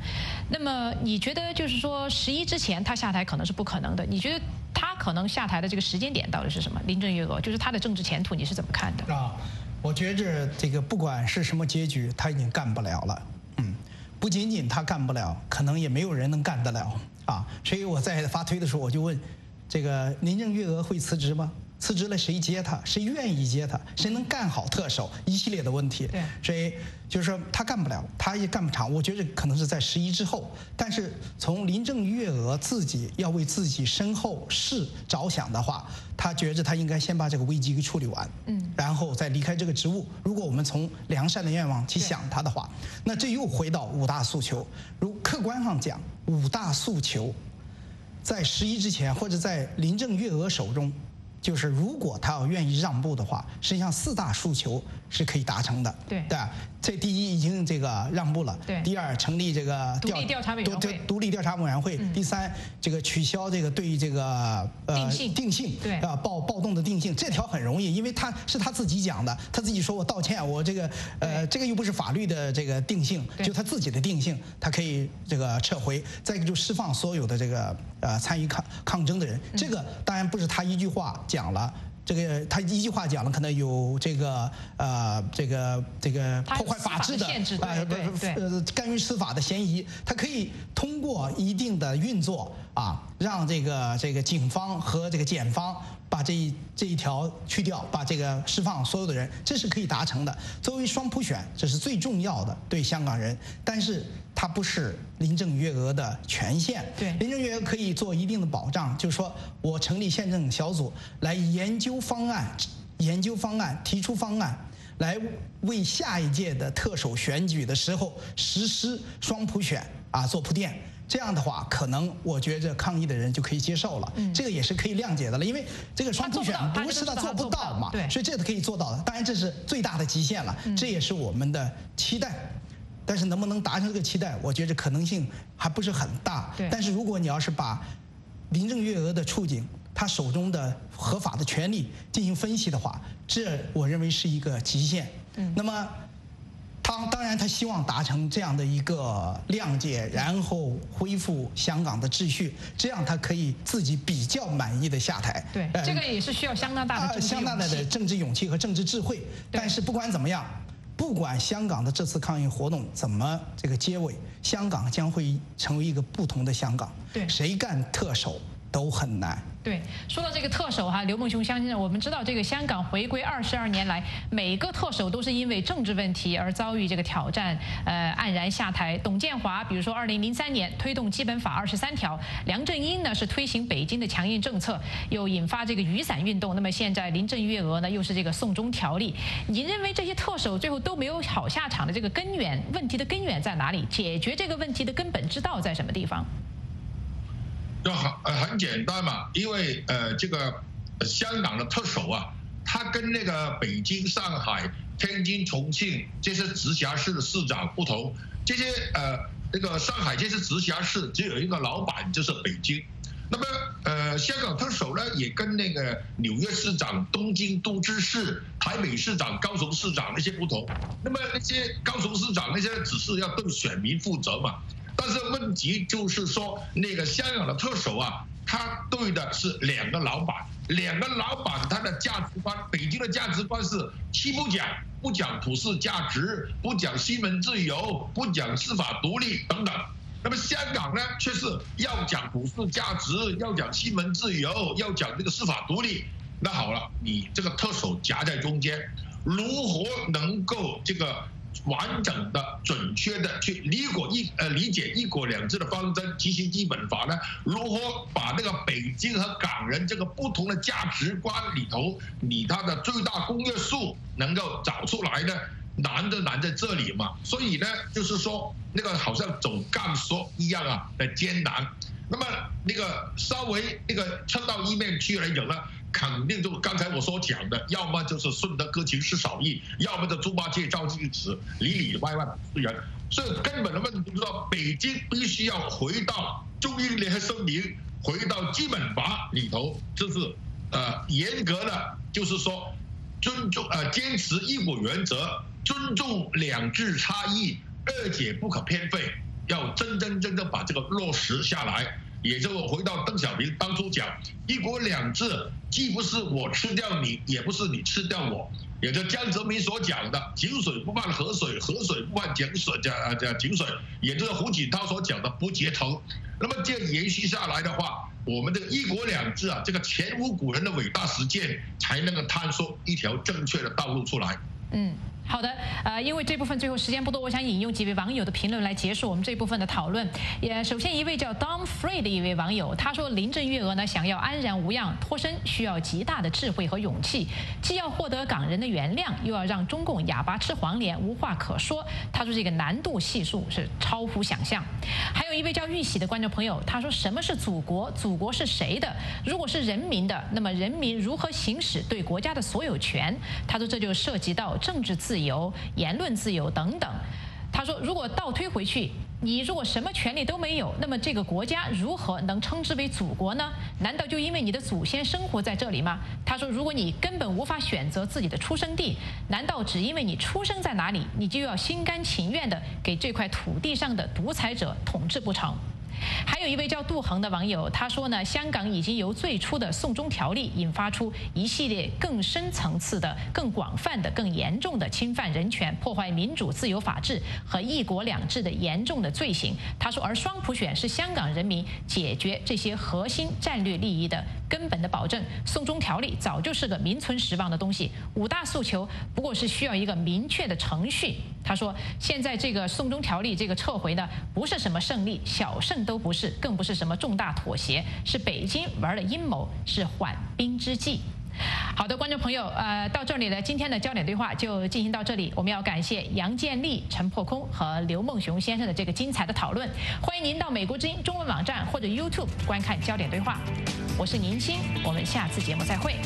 那么你觉得，就是说十一之前他下台可能是不可能的。你觉得他可能下台的这个时间点到底是什么？林郑月娥就是他的政治前途，你是怎么看的？啊，我觉着这个不管是什么结局，他已经干不了了。嗯，不仅仅他干不了，可能也没有人能干得了啊。所以我在发推的时候，我就问，这个林郑月娥会辞职吗？辞职了，谁接他？谁愿意接他？谁能干好特首？一系列的问题。对，所以就是说他干不了，他也干不长。我觉得可能是在十一之后。但是从林郑月娥自己要为自己身后事着想的话，他觉着他应该先把这个危机给处理完，嗯，然后再离开这个职务。如果我们从良善的愿望去想他的话，那这又回到五大诉求。如客观上讲，五大诉求在十一之前或者在林郑月娥手中。就是如果他要愿意让步的话，实际上四大诉求是可以达成的。对，对吧？这第一已经这个让步了。对。第二，成立这个独立调查委员会。独立调查委员会。第三，这个取消这个对于这个呃定性。定性。对。啊，暴暴动的定性，这条很容易，因为他是他自己讲的，他自己说我道歉，我这个呃这个又不是法律的这个定性，就他自己的定性，他可以这个撤回。再一个就释放所有的这个呃参与抗抗争的人，这个当然不是他一句话。讲了这个，他一句话讲了，可能有这个呃，这个这个破坏法治的啊，呃，干预司法的嫌疑。他可以通过一定的运作啊，让这个这个警方和这个检方把这一这一条去掉，把这个释放所有的人，这是可以达成的。作为双普选，这是最重要的对香港人。但是它不是林郑月娥的权限。对，林郑月娥可以做一定的保障，就是说我成立宪政小组来研究方案，研究方案，提出方案，来为下一届的特首选举的时候实施双普选啊做铺垫。这样的话，可能我觉着抗议的人就可以接受了，这个也是可以谅解的了，因为这个双普选不是他做不到嘛，所以这是可以做到的。当然这是最大的极限了，这也是我们的期待。但是能不能达成这个期待，我觉着可能性还不是很大。但是如果你要是把林郑月娥的处境，她手中的合法的权利进行分析的话，这我认为是一个极限。那么。她当然，他希望达成这样的一个谅解，然后恢复香港的秩序，这样他可以自己比较满意的下台。对，这个也是需要相当大的相当大的政治勇气和政治智慧。但是不管怎么样，不管香港的这次抗议活动怎么这个结尾，香港将会成为一个不同的香港。对，谁干特首都很难。对，说到这个特首哈，刘梦雄相信我们知道这个香港回归二十二年来，每个特首都是因为政治问题而遭遇这个挑战，呃，黯然下台。董建华，比如说二零零三年推动基本法二十三条，梁振英呢是推行北京的强硬政策，又引发这个雨伞运动。那么现在林郑月娥呢又是这个送中条例。你认为这些特首最后都没有好下场的这个根源问题的根源在哪里？解决这个问题的根本之道在什么地方？就很呃很简单嘛，因为呃这个香港的特首啊，他跟那个北京、上海、天津、重庆这些直辖市的市长不同，这些呃那个上海这些直辖市只有一个老板，就是北京。那么呃香港特首呢，也跟那个纽约市长、东京都知事、台北市长、高雄市长那些不同。那么那些高雄市长那些只是要对选民负责嘛。但是问题就是说，那个香港的特首啊，他对的是两个老板，两个老板他的价值观，北京的价值观是七不讲，不讲普世价值，不讲新闻自由，不讲司法独立等等。那么香港呢，却是要讲普世价值，要讲新闻自由，要讲这个司法独立。那好了，你这个特首夹在中间，如何能够这个？完整的、准确的去理国一呃理解一国两制的方针，执行基本法呢？如何把那个北京和港人这个不同的价值观里头，你它的最大公约数能够找出来呢？难就难在这里嘛。所以呢，就是说那个好像走钢索一样啊的艰难。那么那个稍微那个撑到一面去来讲呢？肯定就刚才我所讲的，要么就是顺德歌情是少义，要么就猪八戒照镜子，里里外外不是人。所以根本的问题就是说，北京必须要回到中英联合声明，回到基本法里头，就是呃严格的，就是说尊重呃坚持一国原则，尊重两制差异，二解不可偏废，要真真正正把这个落实下来。也就回到邓小平当初讲“一国两制”，既不是我吃掉你，也不是你吃掉我。也就江泽民所讲的“井水不犯河水，河水不犯井水”叫啊叫井水，也就是胡锦涛所讲的“不结藤”。那么这延续下来的话，我们这个“一国两制”啊，这个前无古人的伟大实践，才能够探索一条正确的道路出来。嗯。好的，呃，因为这部分最后时间不多，我想引用几位网友的评论来结束我们这部分的讨论。也首先一位叫 Don Free 的一位网友，他说林郑月娥呢想要安然无恙脱身，需要极大的智慧和勇气，既要获得港人的原谅，又要让中共哑巴吃黄连，无话可说。他说这个难度系数是超乎想象。还有一位叫玉玺的观众朋友，他说什么是祖国？祖国是谁的？如果是人民的，那么人民如何行使对国家的所有权？他说这就涉及到政治自。自由、言论自由等等，他说，如果倒推回去，你如果什么权利都没有，那么这个国家如何能称之为祖国呢？难道就因为你的祖先生活在这里吗？他说，如果你根本无法选择自己的出生地，难道只因为你出生在哪里，你就要心甘情愿地给这块土地上的独裁者统治不成？还有一位叫杜恒的网友，他说呢，香港已经由最初的送中条例引发出一系列更深层次的、更广泛的、更严重的侵犯人权、破坏民主、自由、法治和一国两制的严重的罪行。他说，而双普选是香港人民解决这些核心战略利益的根本的保证。送中条例早就是个名存实亡的东西，五大诉求不过是需要一个明确的程序。他说，现在这个送中条例这个撤回呢，不是什么胜利，小胜 都不是，更不是什么重大妥协，是北京玩了阴谋，是缓兵之计。好的，观众朋友，呃，到这里呢，今天的焦点对话就进行到这里。我们要感谢杨建立、陈破空和刘梦熊先生的这个精彩的讨论。欢迎您到美国之音中文网站或者 YouTube 观看焦点对话。我是宁青，我们下次节目再会。